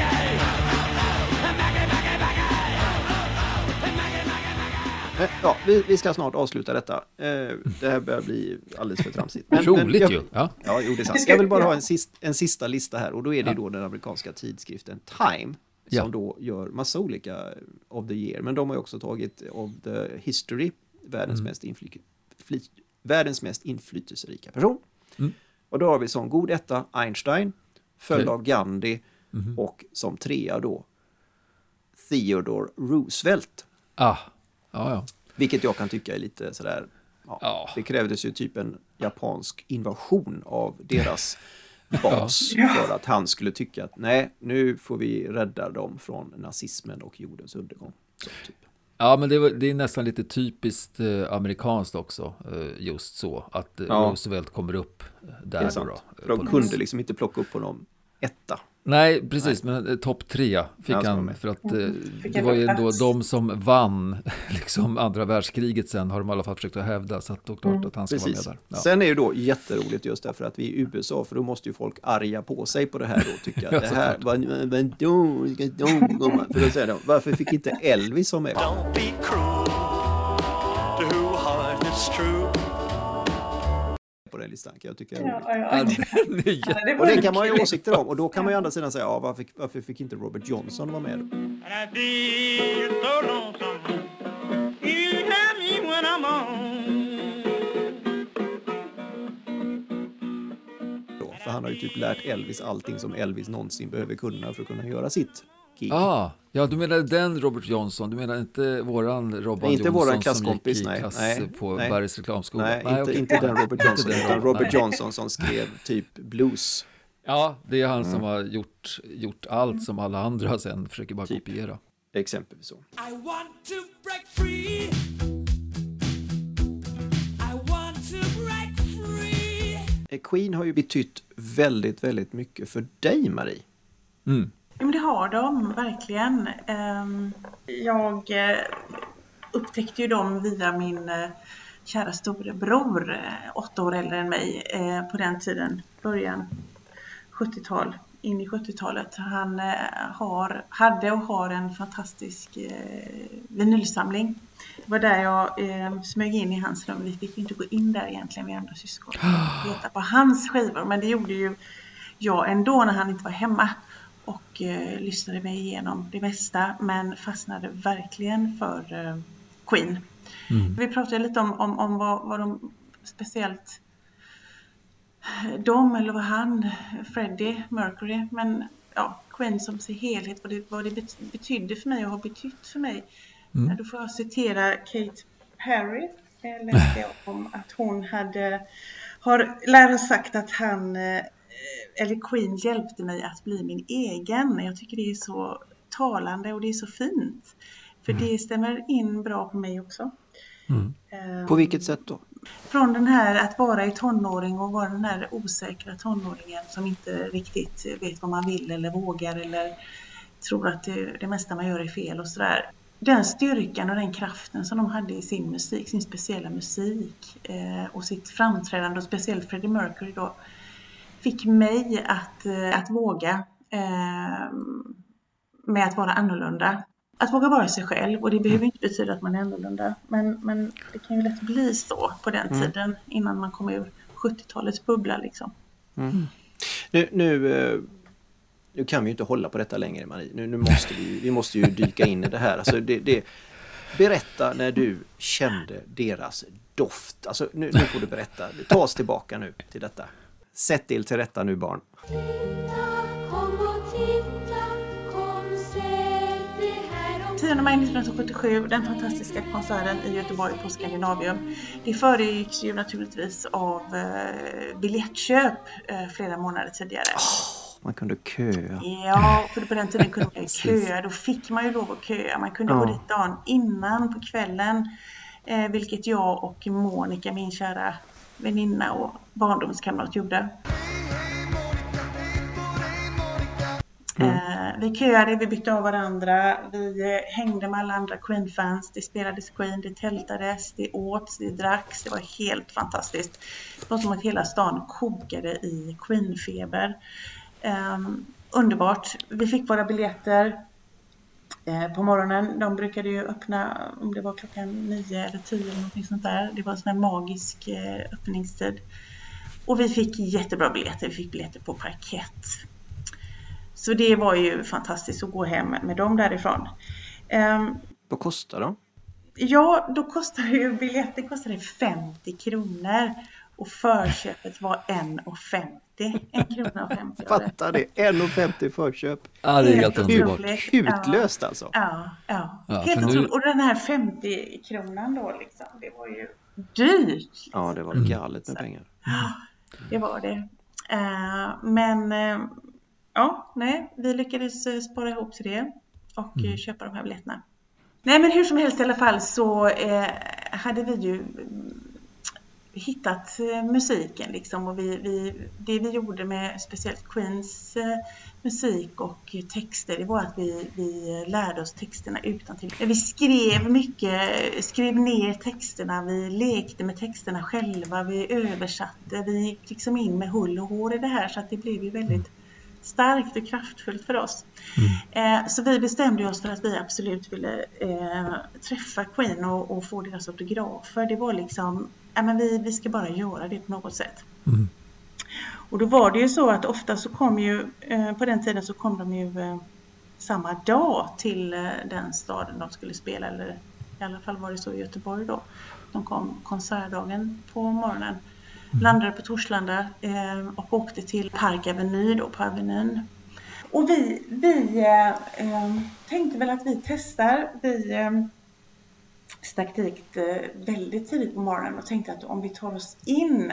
S3: Ja, vi, vi ska snart avsluta detta. Eh, Det här börjar bli alldeles för tramsigt. Men- men
S1: Roligt
S3: jag-
S1: ju. Ja.
S3: Ja, jo, det är sant. Jag vill bara ha
S2: ja.
S3: en, sist, en sista lista här och då är det
S1: Ja.
S3: då den amerikanska tidskriften Time
S1: Ja.
S3: som då gör massa olika of the year. Men de har också tagit of the history, världens,
S1: Mm.
S3: mest, infly, fly, världens mest inflytelserika person.
S1: Mm.
S3: Och då har vi som god etta Einstein, följd av Gandhi
S1: Mhm.
S3: och som trea då Theodore Roosevelt.
S1: Ah. Ja, ja.
S3: Vilket jag kan tycka är lite sådär, ja,
S1: Ja.
S3: det krävdes ju typ en japansk invasion av deras bas
S2: Ja.
S3: för att han skulle tycka att nej, nu får vi rädda dem från nazismen och jordens undergång. Så, typ.
S1: Ja, men det, var, det är nästan lite typiskt eh, amerikanskt också, eh, just så, att eh,
S3: Ja.
S1: Roosevelt kommer upp eh,
S3: Det är
S1: där då.
S3: sant.
S1: då,
S3: För
S1: på
S3: de kunde liksom inte plocka upp honom etta.
S1: Nej, precis, men eh, topp tre fick
S3: Ja,
S1: han
S3: det.
S1: för att eh,
S2: Fick
S1: det var ju ändå de som vann liksom andra världskriget sen har de i alla fall försökt att hävda, så att då klart att han ska
S3: Precis.
S1: vara med där. Ja.
S3: Sen är det då jätteroligt just därför att vi är i USA, för då måste ju folk arga på sig på det här och tycka
S1: Ja,
S3: att det här, vad, vad då, komma? För då säger de, varför fick inte Elvis vara med?
S10: Don't be cruel to who heart is true.
S3: På den listan, kan jag tycka.
S2: Ja, ja,
S1: Ja, den är
S3: Och det
S2: en
S3: kan man ju ha åsikter om. Och då kan man ju andra sidan säga, ja, varför, varför fick inte Robert Johnson vara med? För han har ju typ lärt Elvis allting som Elvis någonsin behöver kunna för att kunna göra sitt gig.
S1: Ah, ja, du menar den Robert Johnson, du menar inte våran Robban
S3: Inte
S1: Johnson
S3: våran klasskompis,
S1: som gick i
S3: nej,
S1: klass
S3: nej,
S1: på
S3: nej.
S1: Bergs reklamskola?
S3: Nej, inte,
S1: okej.
S3: inte den Robert Johnson,
S1: den
S3: utan Robert,
S1: nej.
S3: Johnson som skrev typ blues.
S1: Ja, det är han
S3: Mm.
S1: som har gjort, gjort allt som alla andra sen försöker bara
S3: Typ.
S1: kopiera.
S3: Exempelvis så. Queen har ju betytt väldigt, väldigt mycket för dig, Marie.
S1: Mm.
S2: Men det har de verkligen. Ehm, Jag eh, upptäckte ju dem via min eh, kära storebror, eh, åtta år äldre än mig på den tiden, början 70-tal, in i 70-talet. Han har, hade och har en fantastisk vinylsamling. Det var där jag eh, smög in i hans rum. Vi fick inte gå in där egentligen, vi andra syskon. Leta på hans skivor, men det gjorde ju jag ändå när han inte var hemma och eh, lyssnade mig igenom det mesta men fastnade verkligen för eh, Queen. Mm. Vi pratade lite om, om, om vad, vad de speciellt de eller vad han, Freddie Mercury, men ja, Queen som sin helhet, vad det, vad det betydde för mig och har betytt för mig. Mm. Då får jag citera Kate Perry, läste jag om att hon hade, har, lär ha sagt att han, eh, eller Queen hjälpte mig att bli min egen. Jag tycker det är så talande och det är så fint. För mm. det stämmer in bra på mig också.
S3: Mm. Um, på vilket sätt då?
S2: Från den här att vara i tonåring och vara den här osäkra tonåringen som inte riktigt vet vad man vill eller vågar eller tror att det, det mesta man gör är fel och sådär. Den styrkan och den kraften som de hade i sin musik, sin speciella musik eh, och sitt framträdande och speciellt Freddie Mercury då fick mig att, eh, att våga eh, med att vara annorlunda att våga vara sig själv och det behöver inte betyda att man är annorlunda. Men, men det kan ju lätt bli så på den mm. tiden innan man kom ur 70-talets bubbla liksom.
S3: Mm. Nu, nu, eh, nu, kan vi inte hålla på detta längre Marie. Nu, nu måste vi, vi måste ju dyka in i det här. Alltså det, det, berätta när du kände deras doft. Alltså nu, nu får du berätta. Ta oss tillbaka nu till detta. Sätt er till rätta nu barn.
S2: 10 maj 1977, den fantastiska konserten i Göteborg på Scandinavium. Det föregicks ju naturligtvis av eh, biljettköp eh, flera månader tidigare.
S3: Oh, man kunde köa.
S2: Ja, för på den tiden kunde man köa. Då fick man ju lov att köa. Man kunde oh. gå dit dagen innan på kvällen. Eh, vilket jag och Monica, min kära väninna och barndomskamrat gjorde. Mm. Eh, vi köade, vi bytte av varandra, vi eh, hängde med alla andra Queen-fans. Det spelades Queen, det tältades, det åts, det dracks. Det var helt fantastiskt. Det var som att hela stan kokade i Queen-feber. Um, underbart. Vi fick våra biljetter eh, på morgonen. De brukade ju öppna om det var klockan nio eller tio eller någonting sånt där. Det var en sån här magisk eh, öppningstid. Och vi fick jättebra biljetter. Vi fick biljetter på parkett. Så det var ju fantastiskt att gå hem med dem därifrån.
S3: Um, Vad kostar de?
S2: Ja, då kostade ju biljetten kostade 50 kronor och förköpet var 1,50. En krona och 50
S3: Fattar det! 1,50 förköp.
S1: Ja, det är helt underbart.
S3: Utlöst alltså.
S2: Ja, ja. ja helt nu... Och den här 50 kronan då liksom, det var ju dyrt. Liksom.
S3: Ja, det var galet med pengar.
S2: Ja, det var det. Uh, men uh, ja, nej, vi lyckades eh, spara ihop till det och mm. köpa de här biljetterna. Nej, men hur som helst i alla fall så eh, hade vi ju mm, hittat eh, musiken liksom och vi, vi, det vi gjorde med speciellt Queens eh, musik och texter det var att vi, vi lärde oss texterna utan till. Vi skrev mycket, skrev ner texterna, vi lekte med texterna själva, vi översatte, vi gick liksom in med hull och hår i det här så att det blev ju väldigt starkt och kraftfullt för oss. Mm. Eh, så vi bestämde oss för att vi absolut ville eh, träffa Queen och, och, få deras autografer. Det var liksom, ja men vi, vi ska bara göra det på något sätt. Mm. Och då var det ju så att ofta så kom ju, eh, på den tiden så kom de ju samma dag till den staden de skulle spela, eller i alla fall var det så i Göteborg då. De kom konsertdagen på morgonen. Mm. Landade på Torslanda eh, och åkte till Park Avenue då på Avenyn. Och vi, vi eh, eh, tänkte väl att vi testar. Vi eh, stack dit eh, väldigt tidigt på morgonen och tänkte att om vi tar oss in.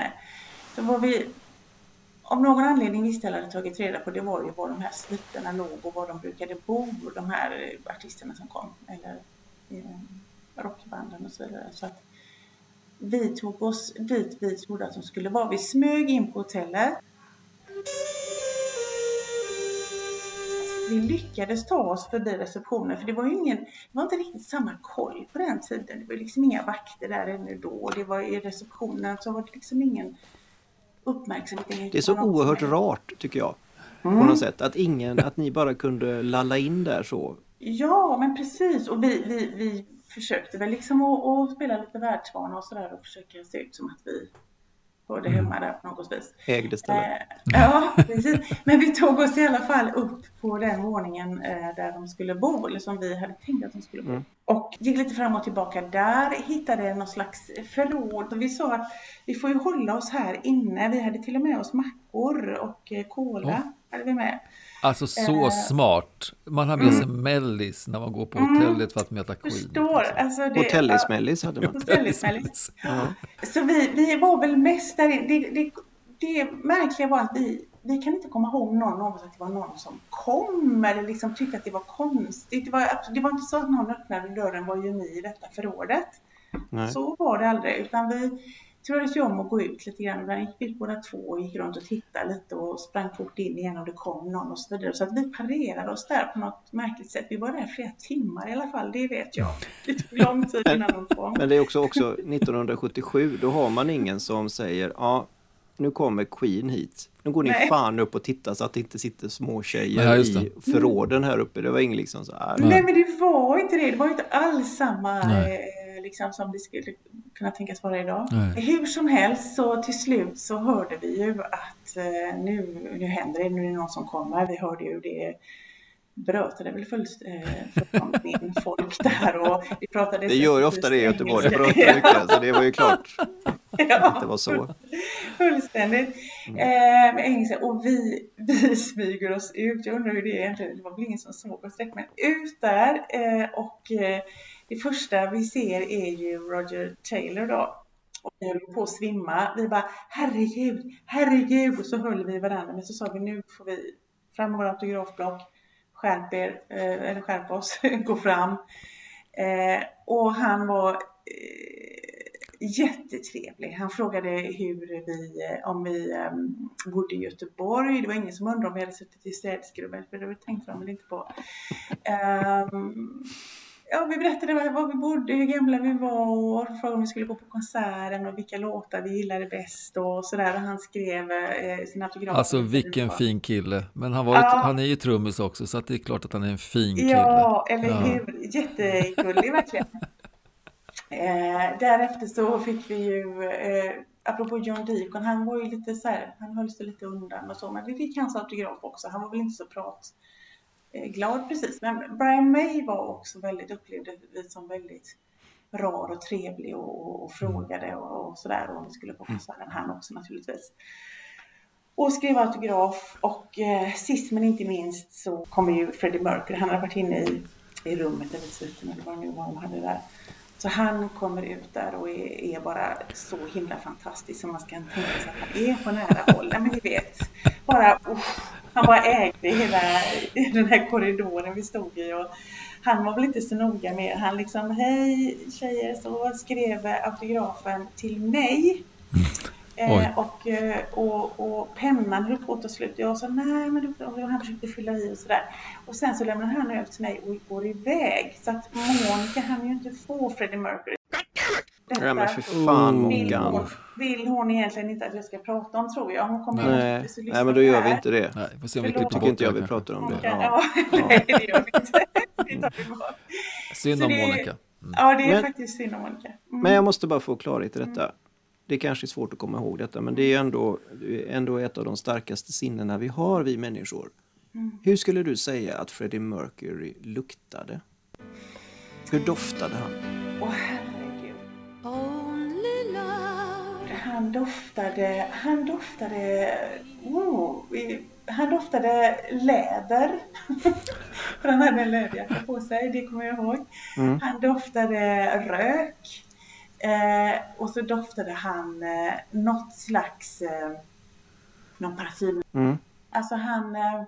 S2: För vad vi av någon anledning visste eller hade tagit reda på det var ju var de här sviterna låg och var de brukade bo, de här artisterna som kom. Eller eh, rockbanden och så vidare. Så att, vi tog oss dit vi trodde att de skulle vara. Vi smög in på hotellet. Vi lyckades ta oss förbi receptionen för det var ju ingen, det var inte riktigt samma koll på den tiden. Det var liksom inga vakter där ännu då. Det var i receptionen så var det liksom ingen uppmärksamhet.
S3: Det är så oerhört rart tycker jag. Mm. På något sätt. Att, ingen, att ni bara kunde lalla in där så.
S2: Ja, men precis. Och vi, vi, vi försökte väl liksom att, att spela lite världsvana och sådär och försöka se ut som att vi hörde hemma där på något vis.
S3: Ägde stället.
S2: Eh, ja, precis. Men vi tog oss i alla fall upp på den våningen eh, där de skulle bo, eller som vi hade tänkt att de skulle bo.
S3: Mm.
S2: Och gick lite fram och tillbaka där, hittade någon slags förråd och vi sa att vi får ju hålla oss här inne. Vi hade till och med oss mackor och eh, cola.
S1: Ja.
S2: Hade vi med.
S1: Alltså så
S2: Eh,
S1: smart. Man har med sig mellis när man går på
S2: Mm.
S1: hotellet för att möta Queen.
S2: Förstår. Alltså det,
S3: Hotellismellis hade man.
S2: Hotellismellis.
S3: Ja.
S2: Så vi, vi var väl mest där det, det, det märkliga var att vi, vi kan inte komma ihåg någon av oss att det var någon som kom eller liksom tyckte att det var konstigt. Det var, det var inte så att någon öppnade dörren, var ju ni i detta förrådet?
S3: Nej.
S2: Så var det aldrig, utan vi turades ju om att gå ut lite grann. Där gick vi ut båda två och gick runt och tittade lite och sprang fort in igen om det kom någon och så vidare. Så att vi parerade oss där på något märkligt sätt. Vi var där flera timmar i alla fall, det vet jag. Det tog lång tid innan de kom.
S3: Men det är också, också 1977, då har man ingen som säger ja, nu kommer Queen hit. Nu går ni
S2: Nej.
S3: fan upp och tittar så att det inte sitter små tjejer
S1: Ja,
S3: i förråden här uppe. Det var ingen liksom så här.
S2: Nej men det var inte det. Det var inte alls samma
S1: Nej.
S2: Liksom, som det skulle kunna tänkas vara idag.
S1: Nej.
S2: Hur som helst så till slut så hörde vi ju att eh, nu, nu händer det, nu är det någon som kommer. Vi hörde ju det bröt det väl fullt eh, fullkomligt in folk där och vi pratade
S3: Det gör ju ofta det i Göteborg, det brötar mycket. Så det var ju klart att det var så.
S2: Fullständigt.
S3: Mm.
S2: Eh, med engelska. Och vi, vi smyger oss ut. Jag undrar hur det är egentligen. Det var väl ingen som såg oss direkt. Men ut där. Eh, och eh, det första vi ser är ju Roger Taylor då. Och vi höll på att svimma. Vi bara herregud, herregud. Och så höll vi varandra. Men så sa vi nu får vi fram med våra autografblock. Skärp er, eh, eller skärp oss, gå fram. Eh, och han var eh, jättetrevlig. Han frågade hur vi, eh, om vi eh, bodde i Göteborg. Det var ingen som undrade om vi hade suttit i städskrubben, för det tänkte de väl inte på. Ehm, Ja, vi berättade var, var vi bodde, hur gamla vi var och frågade om vi skulle gå på konserten och vilka låtar vi gillade bäst och sådär. Och han skrev eh, sin autograf.
S1: Alltså vilken fin kille. Men han, var
S2: Ja.
S1: han är ju trummis också så att det är klart att han är en fin kille.
S2: Ja, eller
S1: Ja.
S2: hur? Jättegullig verkligen. Eh, därefter så fick vi ju, eh, apropå John Deacon, han var ju lite så här, han höll sig lite undan och så, men vi fick hans autograf också. Han var väl inte så prat glad precis, men Brian May var också väldigt, upplevde vi som väldigt rar och trevlig och, och, och frågade och, och sådär och om vi skulle på konserten, han också naturligtvis. Och skrev autograf och eh, sist men inte minst så kommer ju Freddie Mercury, han hade varit inne i, i rummet eller sviten eller vad det nu var de hade där. Så han kommer ut där och är, är bara så himla fantastisk som man ska tänka sig att han är på nära håll. Men ni vet, bara, usch, han bara ägde hela den här korridoren vi stod i och han var väl inte så noga med Han liksom, hej tjejer, så skrev autografen till mig.
S1: Oj.
S2: Eh, och, eh, och, och pennan höll på att ta slut. Jag sa nej, men du, och han försökte fylla i och sådär. Och sen så lämnar han över till mig och går iväg. Så att Monica hann ju inte få Freddie Mercury. Detta
S3: Ja men för fan
S2: vill, hon,
S3: Mångan.
S2: vill hon egentligen inte att jag ska prata om tror jag. Hon kommer
S3: Nej,
S2: lyssna
S3: nej men då gör vi inte det.
S1: Nej, får se om vi
S2: Förlåt.
S1: klipper bort
S3: inte jag vi pratar om det. Ja.
S2: ja. nej det gör vi inte. Det tar vi bort.
S1: Synd om Monica.
S2: Ja, det är
S3: Men-
S2: faktiskt synd om Monica. Mm.
S3: Men jag måste bara få klarhet i detta. Det kanske är svårt att komma ihåg detta, men det är ändå, ändå ett av de starkaste sinnena vi har, vi människor. Hur skulle du säga att Freddie Mercury luktade? Hur doftade han?
S2: Åh Han doftade, han doftade, oh, han doftade läder. För han hade en läderjacka på sig, det kommer jag ihåg. Han doftade rök. Eh, och så doftade han eh, något slags, eh, någon parfym.
S3: Mm.
S2: Alltså han, eh,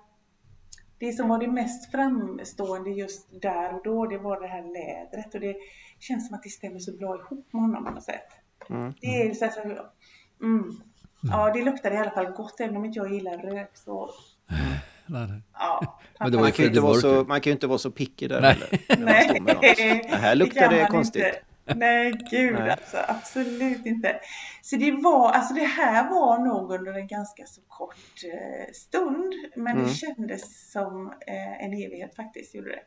S2: det som var det mest framstående just där och då, det var det här lädret. Och det känns som att det stämmer så bra ihop med honom på något sätt.
S3: Mm.
S2: Det är så här, så, mm. Ja, det luktade i alla fall gott, även om inte jag gillar rök så,
S1: Nej, nej.
S2: ja.
S1: Men det var
S3: Man kan, ju inte vara så, man kan ju inte vara så picky där
S1: Nej.
S3: med dem. Det här luktar det
S2: man
S3: konstigt.
S2: Inte. Nej, gud
S3: Nej.
S2: alltså. Absolut inte. Så det var, alltså det här var nog under en ganska så kort eh, stund. Men
S3: Mm.
S2: det kändes som eh, en evighet faktiskt, gjorde det.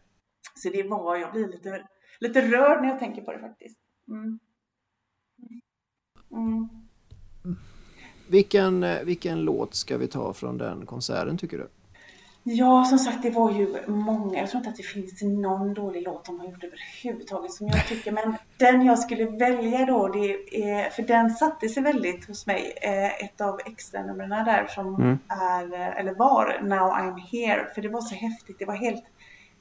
S2: Så det var, jag blir lite, lite rörd när jag tänker på det faktiskt. Mm. Mm.
S3: vilken, eh, vilken låt ska vi ta från den konserten tycker du?
S2: Ja, som sagt, det var ju många. Jag tror inte att det finns någon dålig låt de har gjort överhuvudtaget som jag tycker. Men den jag skulle välja då, det är, för den satte sig väldigt hos mig. Eh, ett av extranumren där som mm. är, eller var, Now I'm Here. För det var så häftigt. Det var helt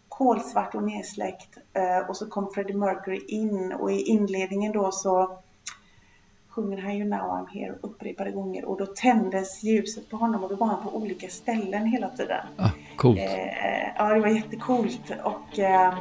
S2: kolsvart och nedsläckt. Eh, och så kom Freddie Mercury in och i inledningen då så sjunger han ju Now I'm Here upprepade gånger och då tändes ljuset på honom och då var han på olika ställen hela tiden.
S1: Ah, coolt.
S2: Eh, ja, det var jättecoolt och eh,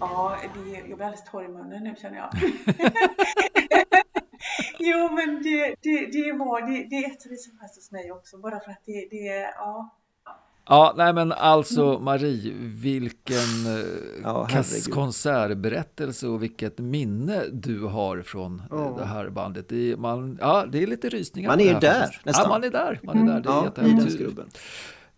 S2: Ja, det, jag blir alldeles torr i munnen nu känner jag. jo, men det, det, det, var, det, det är ett av det som fast hos mig också, bara för att det, det ja.
S1: Ja, nej men alltså Marie, vilken eh, ja, konsertberättelse och vilket minne du har från oh. det här bandet. Det är, man, ja, det är lite rysningar.
S3: Man är där faktiskt. nästan.
S1: Ja, man är där. Man är där. Det är
S3: mm. ja,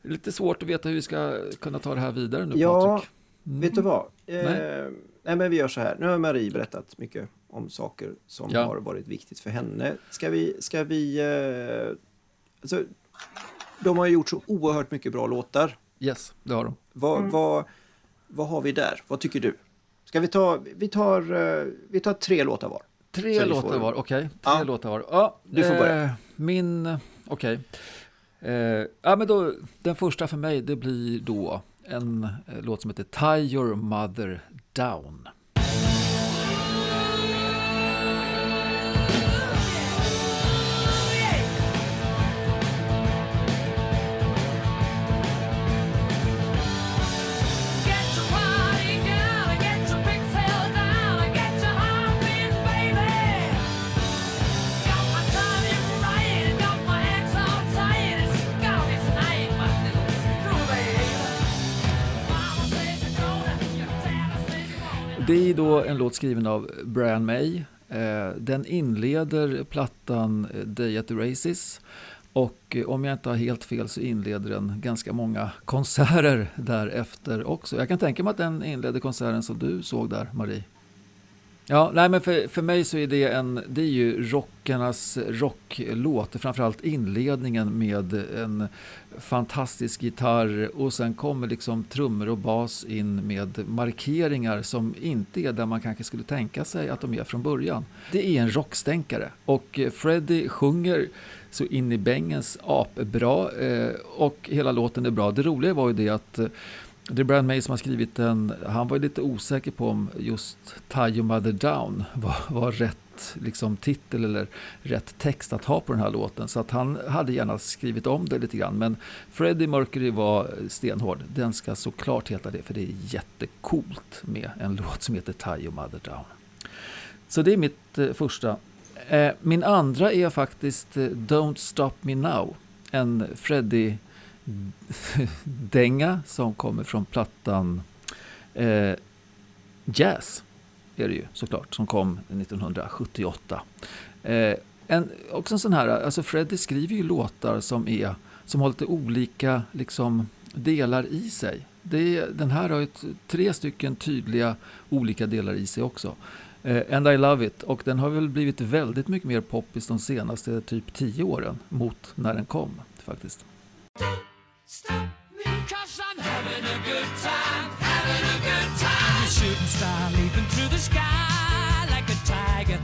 S1: Lite svårt att veta hur vi ska kunna ta det här vidare nu,
S3: ja,
S1: Patrik.
S3: Mm. Vet du vad? Nej. Eh, nej. men vi gör så här. Nu har Marie berättat mycket om saker som ja. har varit viktigt för henne. Ska vi... Ska vi eh, alltså, de har gjort så oerhört mycket bra låtar.
S1: Yes, det har de.
S3: Vad, mm. vad, vad har vi där? Vad tycker du? Ska vi ta... Vi tar, eh, vi tar tre låtar var.
S1: Tre låtar får... var, okej. Okay. Tre
S3: ja.
S1: låtar var. Ja,
S3: du får börja. Eh,
S1: min... Okej. Okay. Eh, ja, men då, den första för mig, det blir då en eh, låt som heter Tie Your Mother Down. Det är då en låt skriven av Brian May. Eh, den inleder plattan eh, Day at the Races. Och eh, om jag inte har helt fel så inleder den ganska många konserter därefter också. Jag kan tänka mig att den inleder konserten som du såg där, Marie. Ja, nej men för, för mig så är det en, det är ju rockarnas rocklåt, framförallt inledningen med en fantastisk gitarr och sen kommer liksom trummor och bas in med markeringar som inte är där man kanske skulle tänka sig att de är från början. Det är en rockstänkare och Freddie sjunger så in i bängens apbra eh, och hela låten är bra. Det roliga var ju det att eh, det är Brian May som har skrivit den. Han var lite osäker på om just Tie Your Mother Down var, var rätt liksom, titel eller rätt text att ha på den här låten. Så att han hade gärna skrivit om det lite grann. Men Freddie Mercury var stenhård. Den ska såklart heta det för det är jättecoolt med en låt som heter Tie Your Mother Down. Så det är mitt eh, första. Eh, min andra är faktiskt eh, Don't Stop Me Now. En Freddie dänga som kommer från plattan eh, Jazz är det ju såklart, som kom 1978. Eh, en, också en sån här, alltså Freddie skriver ju låtar som, är, som har lite olika liksom, delar i sig. Det, den här har ju tre stycken tydliga olika delar i sig också. Eh, And I Love It, och den har väl blivit väldigt mycket mer poppis de senaste typ tio åren mot när den kom faktiskt. Stop me, cause I'm having a good time, having a good time. A shooting star leaping through the sky like a tiger,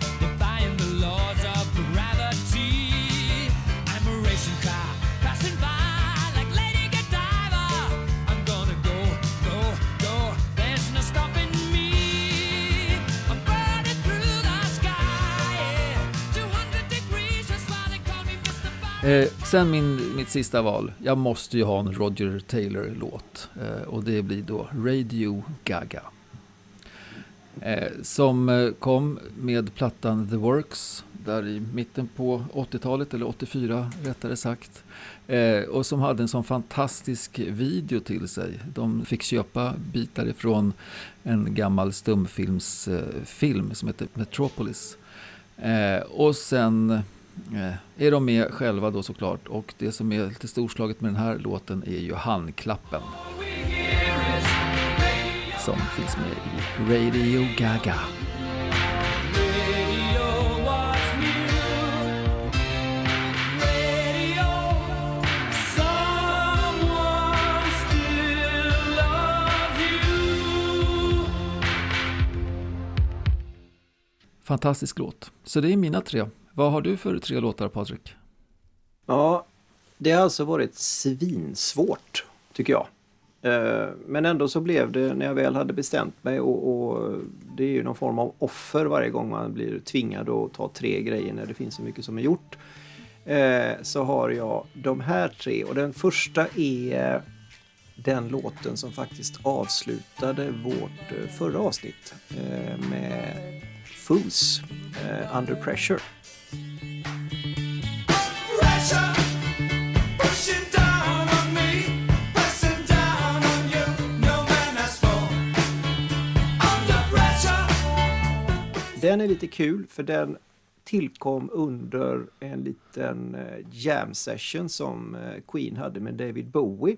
S1: Eh, sen min, mitt sista val. Jag måste ju ha en Roger Taylor-låt. Eh, och det blir då Radio Gaga. Eh, som eh, kom med plattan The Works där i mitten på 80-talet, eller 84 rättare sagt. Eh, och som hade en sån fantastisk video till sig. De fick köpa bitar ifrån en gammal stumfilmsfilm eh, som heter Metropolis. Eh, och sen eh, Eh, är de med själva då såklart. Och det som är lite storslaget med den här låten är ju handklappen. Som finns med i Radio Gaga. Fantastisk låt. Så det är mina tre. Vad har du för tre låtar Patrik?
S3: Ja, det har alltså varit svinsvårt tycker jag. Eh, men ändå så blev det när jag väl hade bestämt mig och, och, det är ju någon form av offer varje gång man blir tvingad att ta tre grejer när det finns så mycket som är gjort. Eh, så har jag de här tre och den första är den låten som faktiskt avslutade vårt eh, förra avsnitt med Fools, Under Pressure. Den är lite kul för den tillkom under en liten eh, jam session som eh, Queen hade med David Bowie.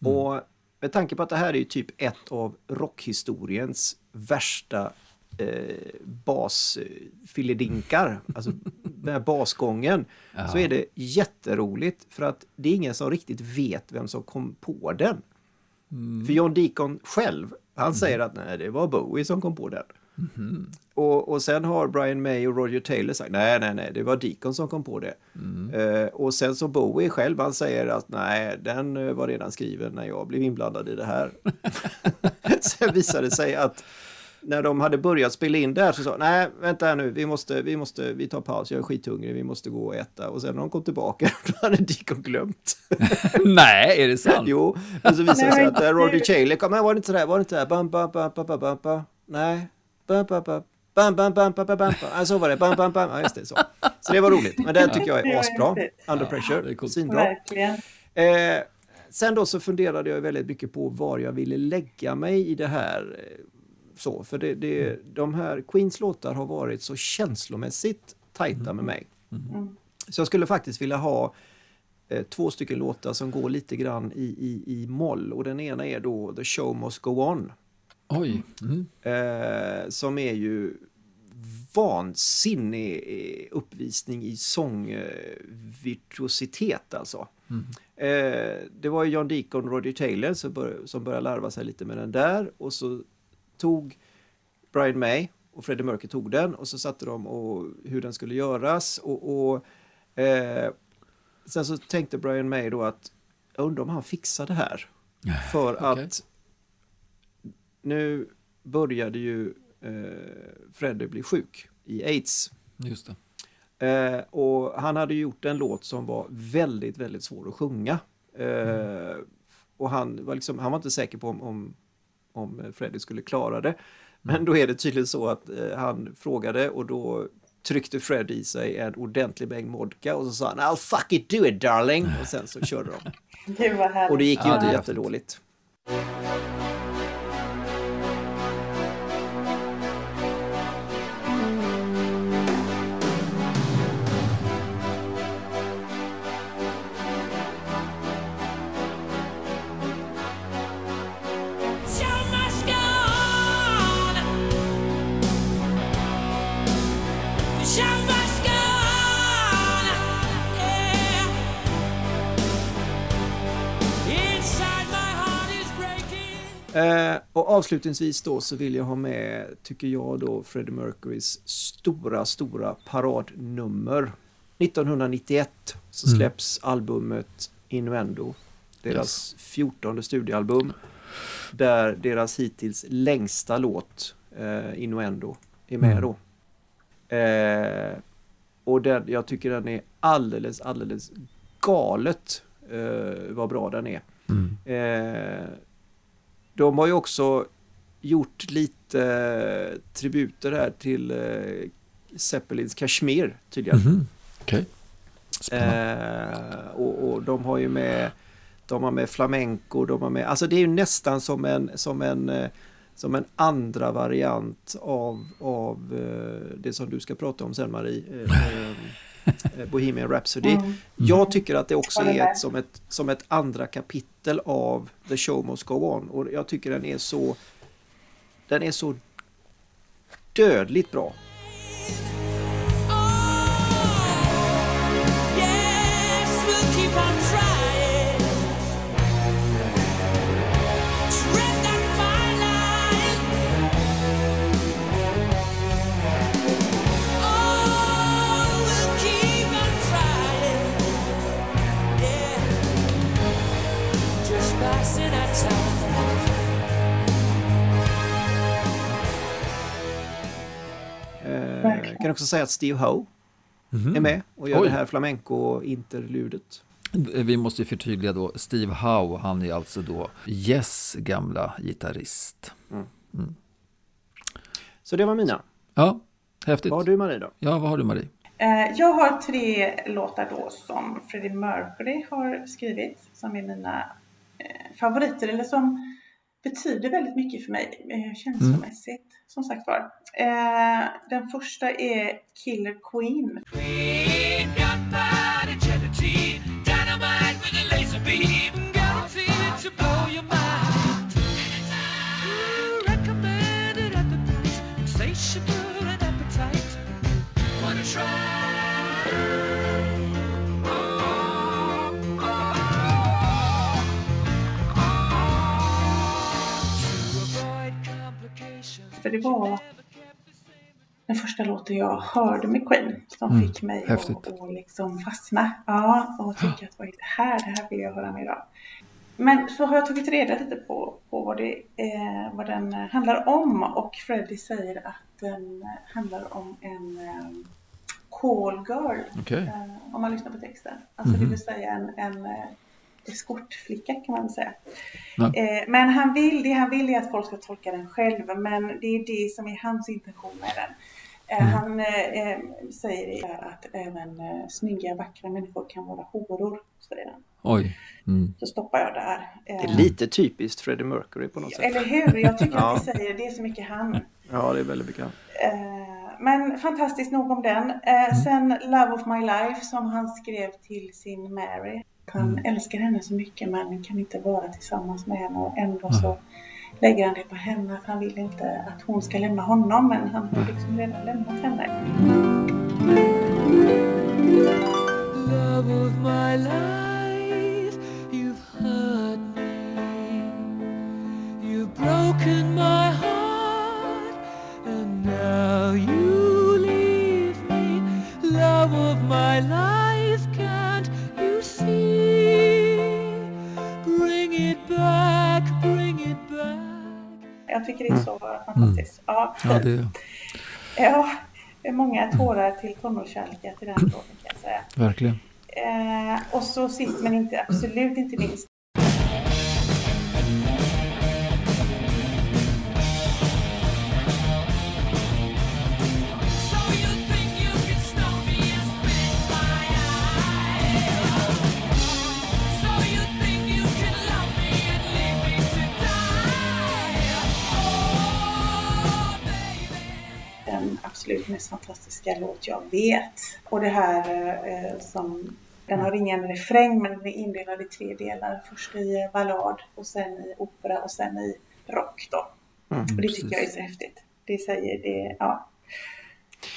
S3: Mm. Och med tanke på att det här är typ ett av rockhistoriens värsta eh, basfilledinkar, alltså med basgången, ja. så är det jätteroligt för att det är ingen som riktigt vet vem som kom på den. Mm. För John Deacon själv, han säger mm. att nej, det var Bowie som kom på den. Mm. Och, och sen har Brian May och Roger Taylor sagt nej, nej, nej, det var Deacon som kom på det. Mm. Uh, och sen så Bowie själv, han säger att nej, den uh, var redan skriven när jag blev inblandad i det här. sen visade det sig att när de hade börjat spela in där så sa nej, vänta här nu, vi måste, vi måste, vi tar paus, jag är skithungrig, vi måste gå och äta. Och sen när de kom tillbaka, då hade Deacon glömt.
S1: nej, är det sant?
S3: jo, men så visade det sig att Roger Taylor kom, men var det inte sådär, var det inte sådär, bam, bam, bam, bam, bam, bam, nej, Bam, bam, bam. Bam, bam, bam, bam, bam, bam. Ja, så var det. Bam, bam, bam. Ja, just det. Så. så det var roligt. Men den tycker jag är asbra. Under pressure. Ja, Svinbra. Eh, sen då så funderade jag väldigt mycket på var jag ville lägga mig i det här. Så, för det, det, de här Queens låtar har varit så känslomässigt tajta med mig. Mm. Så jag skulle faktiskt vilja ha eh, två stycken låtar som går lite grann i, i, i moll. Och den ena är då The Show Must Go On.
S1: Oj. Mm.
S3: Eh, som är ju vansinnig uppvisning i sångvirtuositet alltså. Mm. Eh, det var ju John Deacon och Roger Taylor som, bör, som började larva sig lite med den där och så tog Brian May och Freddie Mercury tog den och så satte de och hur den skulle göras och, och eh, sen så tänkte Brian May då att jag undrar om han fixar det här. För okay. att nu började ju eh, Freddy bli sjuk i aids.
S1: Just.
S3: Eh, och han hade gjort en låt som var väldigt, väldigt svår att sjunga. Eh, mm. Och han var, liksom, han var inte säker på om, om, om Freddy skulle klara det. Men mm. då är det tydligen så att eh, han frågade och då tryckte Fred i sig en ordentlig mängd vodka och så sa han I'll fuck it, do it darling. Och sen så körde de.
S2: Det
S3: och det gick ju ja, inte jättedåligt. Eh, och avslutningsvis då så vill jag ha med, tycker jag då, Freddie Mercurys stora, stora paradnummer. 1991 så mm. släpps mm. albumet Innuendo, deras yes. 14 studioalbum. Där deras hittills längsta låt, eh, Innuendo, är med mm. då. Eh, och den, jag tycker den är alldeles, alldeles galet eh, vad bra den är. Mm. Eh, de har ju också gjort lite tributer här till eh, Zeppelins Kashmir tydligen.
S1: Mhm. Okej.
S3: Eh, och, och de har ju med de har med flamenco, de har med, alltså det är ju nästan som en, som en, eh, som en andra variant av, av eh, det som du ska prata om sen Marie, eh, eh, Bohemian Rhapsody.
S2: Mm.
S3: Jag tycker att det också är ett, som, ett, som ett andra kapitel av The Show Must Go On och jag tycker den är så den är så dödligt bra.
S2: Verkligen.
S3: kan också säga att Steve Howe
S1: Mhm.
S3: är med och gör
S1: Oj.
S3: det här flamenco-interludet.
S1: Vi måste ju förtydliga då, Steve Howe, han är alltså då Yes gamla gitarrist.
S3: Så det var mina.
S1: Ja, häftigt.
S3: Vad har du Marie då?
S1: Ja, vad har du Marie?
S2: Eh, Jag har tre låtar då som Freddie Mercury har skrivit som är mina eh, favoriter eller som betyder väldigt mycket för mig eh, känslomässigt. Som sagt var. Eh, Den första är Killer Queen.
S6: Queen,
S2: För det var den första låten jag hörde med Queen som
S1: Mm,
S2: fick mig att att liksom fastna. Ja, och tycka att vad är det här? Det här vill jag höra mer av. Men så har jag tagit reda lite på, på vad, det, eh, vad den eh, handlar om och Freddie säger att den eh, handlar om en eh, call girl.
S1: Okej.
S2: Eh, om man lyssnar på texten. Alltså
S1: Mhm.
S2: det vill säga en, en eh, eskortflicka kan man säga.
S1: Ja.
S2: Eh, men han vill, det han vill är att folk ska tolka den själv. Men det är det som är hans intention med den. Eh,
S1: Mm.
S2: Han eh, eh, säger att även eh, snygga, vackra människor kan vara horor. Säger han.
S1: Oj. Mm.
S2: Så stoppar jag där.
S3: Det är lite typiskt Freddie Mercury på något sätt.
S2: Eller hur? Jag tycker
S3: Ja.
S2: att det säger, det är så mycket han.
S3: Ja, det är väldigt bekant.
S2: Eh, men fantastiskt nog om den.
S1: Mm.
S2: Eh, sen Love of My Life som han skrev till sin Mary. Han
S1: Mm.
S2: älskar henne så mycket men kan inte vara tillsammans med henne och ändå så lägger han det på henne att han vill inte att hon ska lämna honom men han har liksom redan lämnat henne.
S6: Love of my life, you've hurt me. You've broken my heart,
S2: tycker det är så fantastiskt. Ja,
S1: Ja, det
S2: ja, det är många tårar till tonårskärlekar till den låten kan jag säga.
S1: verkligen.
S2: Eh, och så sist men inte absolut inte minst absolut mest fantastiska låt jag vet. Och det här eh, som, den har ingen refräng men den är indelad i tre delar. Först i ballad och sen i opera och sen i rock då. och det tycker jag är så häftigt. Det säger det, ja.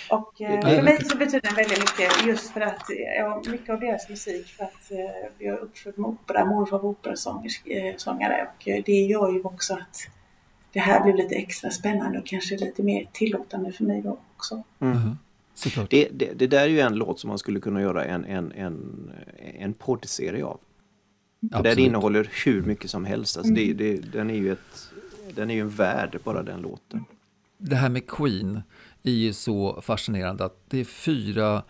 S2: Och eh, för mig så betyder den väldigt mycket just för att, ja, mycket av deras musik för att eh, jag är uppfödd med opera, morfar var operasångare och eh, det gör ju också att det här blir lite extra spännande och kanske lite mer tillåtande för mig då också.
S1: Mhm. Såklart.
S3: Det, det, det där är ju en låt som man skulle kunna göra en, en, en, en poddserie av. För där det
S1: Absolut.
S3: innehåller hur mycket som helst. Alltså det, det, den är ju ett, den är ju en värld, bara den låten.
S1: Det här med Queen är ju så fascinerande att det är fyra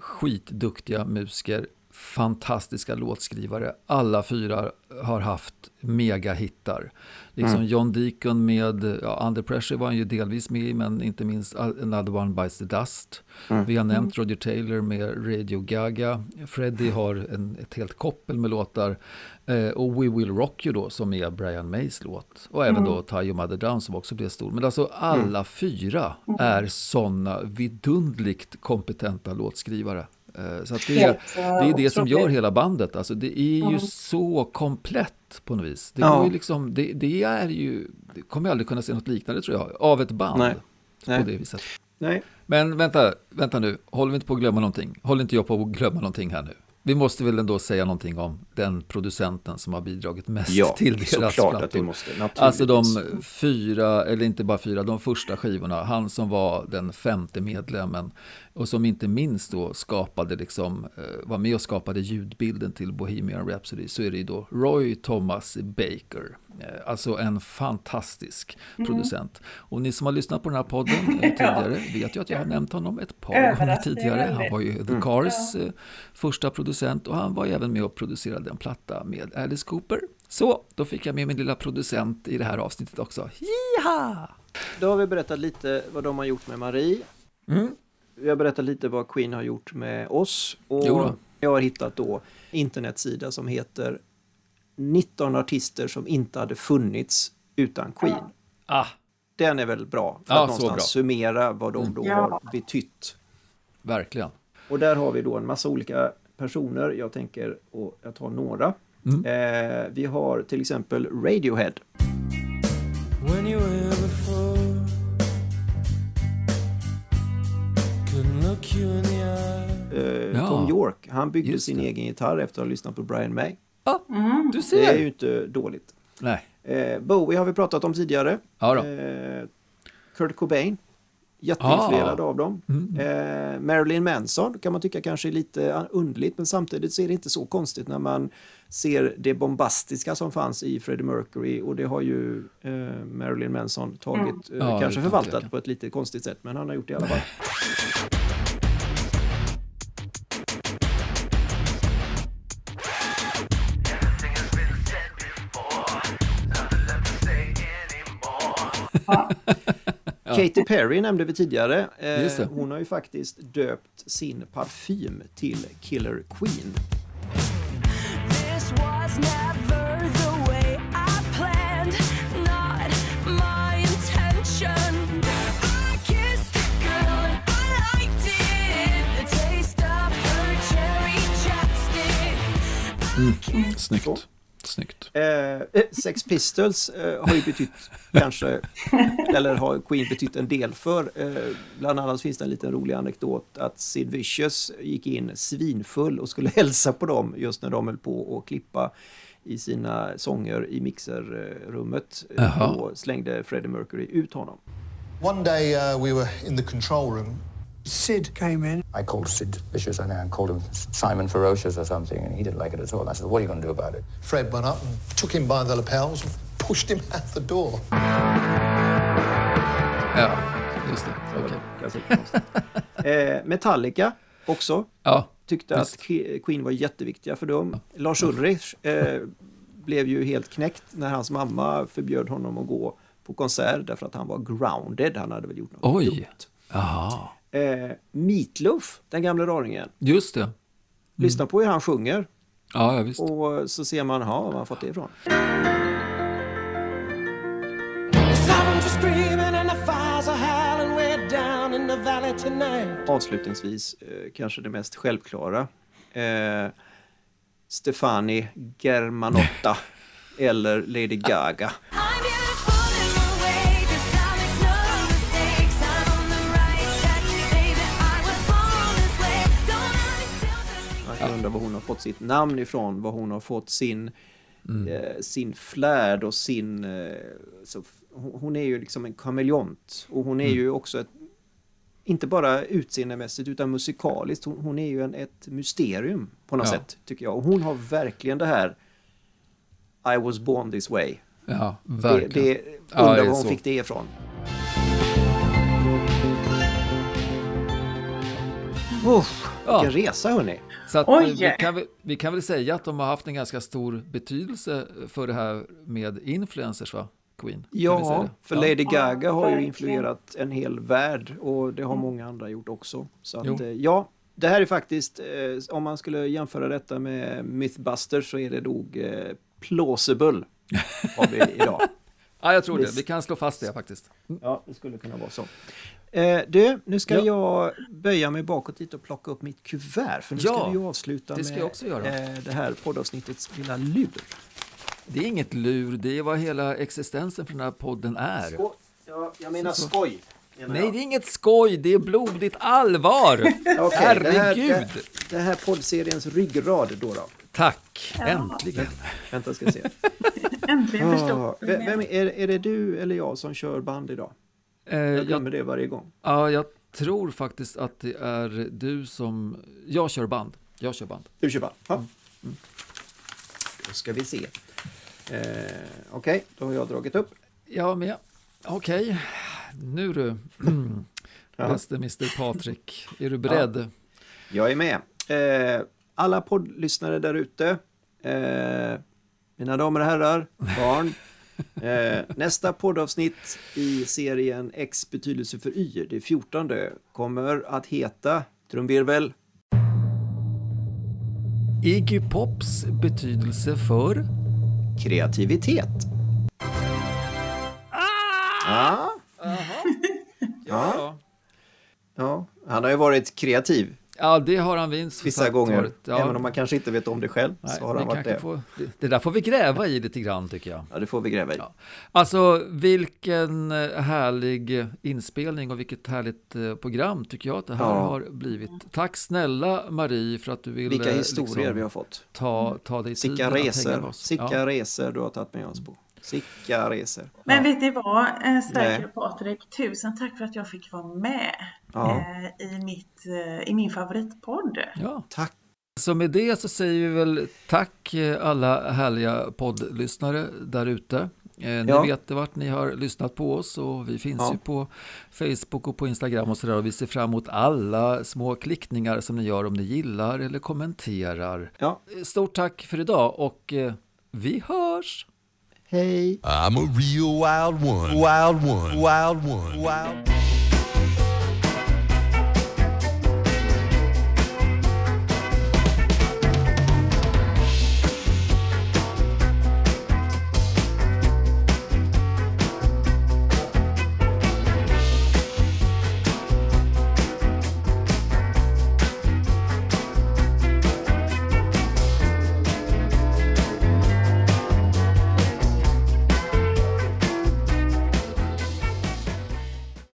S1: skitduktiga musiker fantastiska låtskrivare. Alla fyra har haft megahittar. Liksom mm. John Deacon med ja, Under Pressure var han ju delvis med i, men inte minst Another One Bites the Dust. Mm. Vi har nämnt Roger Taylor med Radio Gaga. Freddie har en, ett helt koppel med låtar. Eh, och We Will Rock You då, som är Brian Mays låt. Och även mm. då Tie Your Mother Down som också blev stor. Men alltså alla mm. fyra är sådana vidundligt kompetenta låtskrivare. Eh, så det, är, det är det som gör hela bandet. Alltså det är ju mm. så komplett på något vis. Det, ja. ju liksom, det, det, är ju, det kommer jag aldrig kunna se något liknande tror jag, av ett band. Nej. På Nej. det viset.
S3: Nej.
S1: Men vänta, vänta nu, håller vi inte på att glömma någonting? Håller inte jag på att glömma någonting här nu? Vi måste väl ändå säga någonting om den producenten som har bidragit mest
S3: ja,
S1: till deras
S3: plattor. Att vi måste,
S1: alltså de fyra, eller inte bara fyra, de första skivorna. Han som var den femte medlemmen och som inte minst då skapade, liksom, eh, var med och skapade ljudbilden till Bohemian Rhapsody så är det ju då Roy Thomas Baker. Eh, alltså en fantastisk mm. producent. Och ni som har lyssnat på den här podden eh, tidigare vet ju att jag har nämnt honom ett par gånger tidigare. Han var ju The mm. Cars mm. första producent och han var även med och producerade en platta med Alice Cooper. Så, då fick jag med min lilla producent i det här avsnittet också. Jiha!
S3: Då har vi berättat lite vad de har gjort med Marie. Mm. Vi har berättat lite vad Queen har gjort med oss. Och jag har hittat då internetsida som heter 19 artister som inte hade funnits utan Queen.
S1: Ah.
S3: Den är väl bra för ja, att någonstans summera vad de mm. då ja. har betytt.
S1: Verkligen.
S3: Och där har vi då en massa olika personer. Jag tänker, och jag tar några. Mm. Eh, vi har till exempel Radiohead. Eh, ja. Tom York, han byggde sin egen gitarr efter att ha lyssnat på Brian May.
S1: Mm. du ser.
S3: Det är ju inte dåligt.
S1: Nej.
S3: Eh, Bowie har vi pratat om tidigare.
S1: Ja
S3: eh, Kurt Cobain. Jätteinfluerad ah. av dem. Mm. Eh, Marilyn Manson kan man tycka kanske är lite underligt men samtidigt så är det inte så konstigt när man ser det bombastiska som fanns i Freddie Mercury och det har ju eh, Marilyn Manson tagit, mm. eh, kanske förvaltat på ett lite konstigt sätt men han har gjort det i alla fall. Katy Perry nämnde vi tidigare. Eh, hon har ju faktiskt döpt sin parfym till Killer Queen.
S1: Mm, snyggt. Snyggt.
S3: Eh, eh, Sex Pistols eh, har ju betytt kanske, eller har Queen betytt en del för. Eh, bland annat finns det en liten rolig anekdot att Sid Vicious gick in svinfull och skulle hälsa på dem just när de höll på att klippa i sina sånger i mixerrummet Aha. och slängde Freddie Mercury ut honom.
S11: One day uh, we were in the control room
S12: Sid came in.
S13: I called Sid Vicious and I called him Simon Ferocious or something, and he didn't like it at all. I said, what are you going to do about it?
S11: Fred went up and took him by the lapels and pushed him out the door.
S1: Ja, just det.
S3: Okay. eh, Metallica också.
S1: Ja,
S3: tyckte just. att Queen var jätteviktiga för dem. Lars Ulrich eh, blev ju helt knäckt när hans mamma förbjöd honom att gå på konsert därför att han var grounded. Han hade väl gjort något
S1: Oj. dumt. Jaha
S3: eh, Meatloaf, den gamla raringen.
S1: Just det. Mm.
S3: Lyssna på hur han sjunger.
S1: Ja, ja visst.
S3: Och så ser man, ha, var han fått det ifrån? Avslutningsvis, eh, kanske det mest självklara. Eh, Stefani Germanotta eller Lady Gaga. Undrar var hon har fått sitt namn ifrån, var hon har fått sin, mm. eh, sin flärd och sin... Eh, så, hon är ju liksom en kameleont och hon är mm. ju också ett, inte bara utseendemässigt utan musikaliskt. Hon, hon är ju en, ett mysterium på något ja. sätt tycker jag. Och hon har verkligen det här I was born this way.
S1: Ja, verkligen.
S3: Det, det undrar ja, var hon så. fick det ifrån. Uff, vilken resa hörni.
S1: Så att,
S2: Oj.
S1: vi, kan, väl- vi kan väl säga att de har haft en ganska stor betydelse för det här med influencers va? Queen?
S3: Ja, för
S1: Ja.
S3: Lady Gaga har ju influerat en hel värld och det har många andra gjort också. Så att, eh, ja, det här är faktiskt, eh, om man skulle jämföra detta med Mythbusters så är det nog eh, plausible har vi idag.
S1: Ja, jag tror det. Vi kan slå fast det faktiskt.
S3: Ja, det skulle kunna vara så. Eh, du, nu ska
S1: Ja.
S3: jag böja mig bakåt lite och plocka upp mitt kuvert. För nu
S1: Ja,
S3: ska vi ju avsluta
S1: det ska
S3: med
S1: jag också göra.
S3: Eh, det här poddavsnittets lilla lur.
S1: Det är inget lur, det är vad hela existensen för den här podden är.
S3: Sko- ja, jag menar
S1: Så- så.
S3: skoj. menar
S1: Nej,
S3: jag.
S1: det är inget skoj, det är blodigt allvar!
S3: Okej, det, här,
S1: Herregud!
S3: det, det här poddseriens ryggrad då. då.
S1: Tack, äntligen.
S3: Vänta ska se.
S2: Äntligen
S3: Ah,
S2: förstår
S3: vem, vem är, är det du eller jag som kör band idag?
S1: Eh,
S3: Jag glömmer det varje gång.
S1: ja, jag tror faktiskt att det är du som... Jag kör band. Jag kör band.
S3: Du kör band? Ja. Mm. Då ska vi se. Eh, Okej, då har jag dragit upp.
S1: Jag med. Okej, nu du.
S3: Ja.
S1: Bäste Mr Patrik, är du beredd?
S3: Jag är med. Eh, alla poddlyssnare där ute. Eh, mina damer och herrar, barn. Eh, nästa poddavsnitt i serien X betydelse för Y, det 14, kommer att heta trumvirvel.
S1: Iggy Pops betydelse för...
S3: kreativitet. Ah! Ja. ja, han har ju varit kreativ
S1: Ja, det har han vinst
S3: vissa gånger.
S1: varit. Ja.
S3: Även om man kanske inte vet om det själv
S1: Nej,
S3: så har han varit det.
S1: Får, det. Det där får vi gräva i lite grann tycker jag.
S3: Ja, det får vi gräva i.
S1: Ja. Alltså vilken eh, härlig inspelning och vilket härligt eh, program tycker jag att det här
S3: Ja.
S1: har blivit. Tack snälla Marie för att du ville
S3: Vilka historier
S1: liksom
S3: vi har fått.
S1: ta, ta dig
S3: Sicka resor. Sicka resor du har tagit med oss på. Sicka resor.
S2: Men vet ni vad, eh. Sverker och Patrik, tusen tack för att jag fick vara med
S3: Ja.
S2: eh, i, mitt, eh, i min favoritpodd.
S1: Ja.
S3: Tack.
S1: Så med det så säger vi väl tack alla härliga poddlyssnare där ute. Ni
S3: Ja.
S1: vet vart ni har lyssnat på oss och vi finns
S3: Ja.
S1: ju på Facebook och på Instagram och sådär och vi ser fram emot alla små klickningar som ni gör om ni gillar eller kommenterar.
S3: Ja.
S1: Stort tack för idag och vi hörs!
S3: Hej!
S10: I'm a real wild one. Wild one. Wild one. Wild